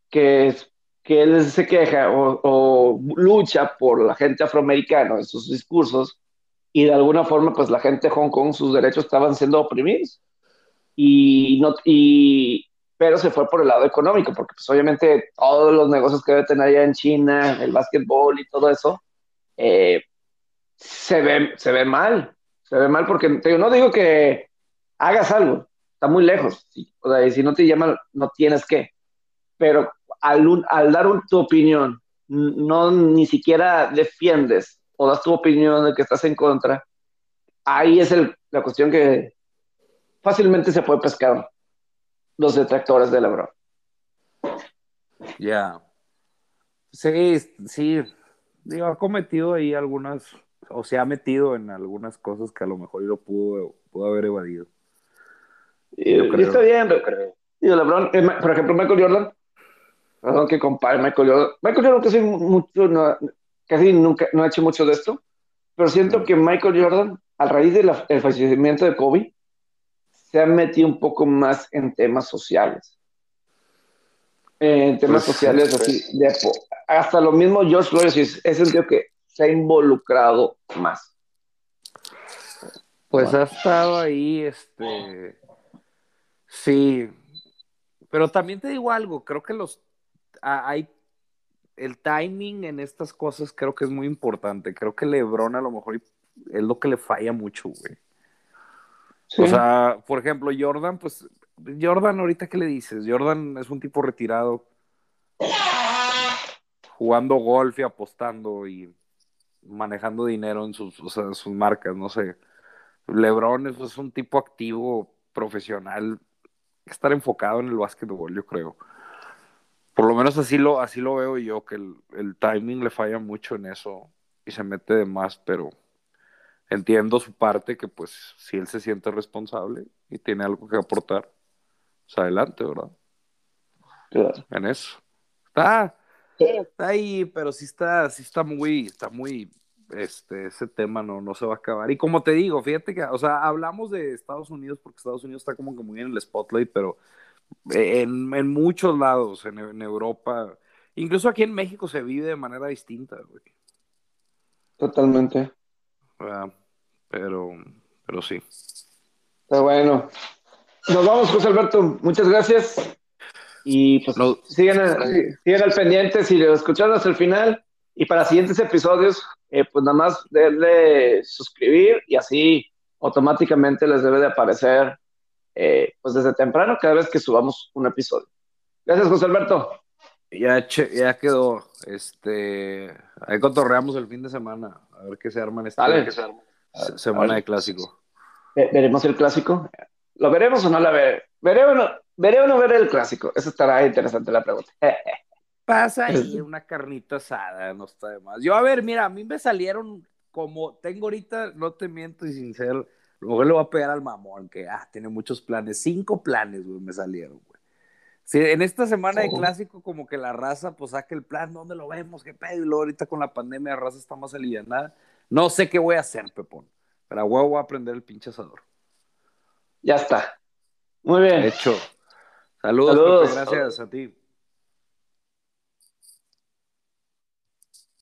que, que él se queja o, o lucha por la gente afroamericana en sus discursos y de alguna forma pues la gente de Hong Kong sus derechos estaban siendo oprimidos y no y pero se fue por el lado económico porque pues obviamente todos los negocios que debe tener allá en China el básquetbol y todo eso eh, se, ve, se ve mal. Se ve mal porque no digo que hagas algo, está muy lejos. O sea, y si no te llaman, no tienes que. Pero al, al dar tu opinión, no ni siquiera defiendes o das tu opinión de que estás en contra, ahí es el, la cuestión que fácilmente se puede pescar los detractores de LeBron. Ya. Sí, sí. Digo, ha cometido ahí algunas, o se ha metido en algunas cosas que a lo mejor lo pudo, pudo haber evadido. Y, está bien, pero, digo, LeBron, eh, por ejemplo, Michael Jordan, perdón que compare Michael Jordan. Michael Jordan casi, mucho, no, casi nunca no ha hecho mucho de esto, pero siento que Michael Jordan, a raíz del fallecimiento de Kobe, se ha metido un poco más en temas sociales. En temas pues, sociales, así, de, hasta lo mismo George Floyd, he sentido que se ha involucrado más. Pues ha estado ahí, este, sí, pero también te digo algo, creo que los, hay, el timing en estas cosas creo que es muy importante, creo que Lebron a lo mejor es lo que le falla mucho, güey. O sea, por ejemplo, Jordan, pues, Jordan, ahorita qué le dices, Jordan es un tipo retirado, jugando golf y apostando y manejando dinero en sus, sus marcas, no sé. LeBron es, un tipo activo, profesional, estar enfocado en el básquetbol, yo creo. Por lo menos así lo, así lo veo yo, que el, el timing le falla mucho en eso y se mete de más, pero entiendo su parte que pues si él se siente responsable y tiene algo que aportar, pues adelante, ¿verdad? En eso. Está, está ahí, pero sí está, sí está muy, está muy, este, ese tema no, no se va a acabar. Y como te digo, fíjate que, o sea, hablamos de Estados Unidos porque Estados Unidos está como que muy en el spotlight, pero en, en muchos lados, en, en, Europa, incluso aquí en México se vive de manera distinta, güey. Totalmente. Pero, pero sí. Está bueno. Nos vamos, José Alberto. Muchas gracias. Y pues sigan, al pendiente si lo escucharon hasta el final. Y para siguientes episodios, eh, pues nada más denle suscribir y así automáticamente les debe de aparecer eh, pues desde temprano cada vez que subamos un episodio. Gracias, José Alberto. Ya, ya quedó. Este, ahí cotorreamos el fin de semana. A ver qué se arma en esta semana de clásico. ¿Veremos el clásico? ¿Lo veremos o no la veremos? ¿Veré o no, veré o no veré el clásico? Eso estará interesante la pregunta. Pasa ahí una carnita asada, no está de más. Yo, a ver, mira, a mí me salieron como tengo ahorita, no te miento y sincero, luego le voy a pegar al mamón, que ah, tiene muchos planes, cinco planes, güey, me salieron, güey. Sí, en esta semana de clásico, como que la raza, pues saca el plan, ¿dónde lo vemos? ¿Qué pedo? Y luego ahorita con la pandemia, la raza está más aliviada. No sé qué voy a hacer, Pepón. Pero a huevo voy a aprender el pinche asador. Ya está. Muy bien. Hecho. Saludos, Saludos. gracias a ti.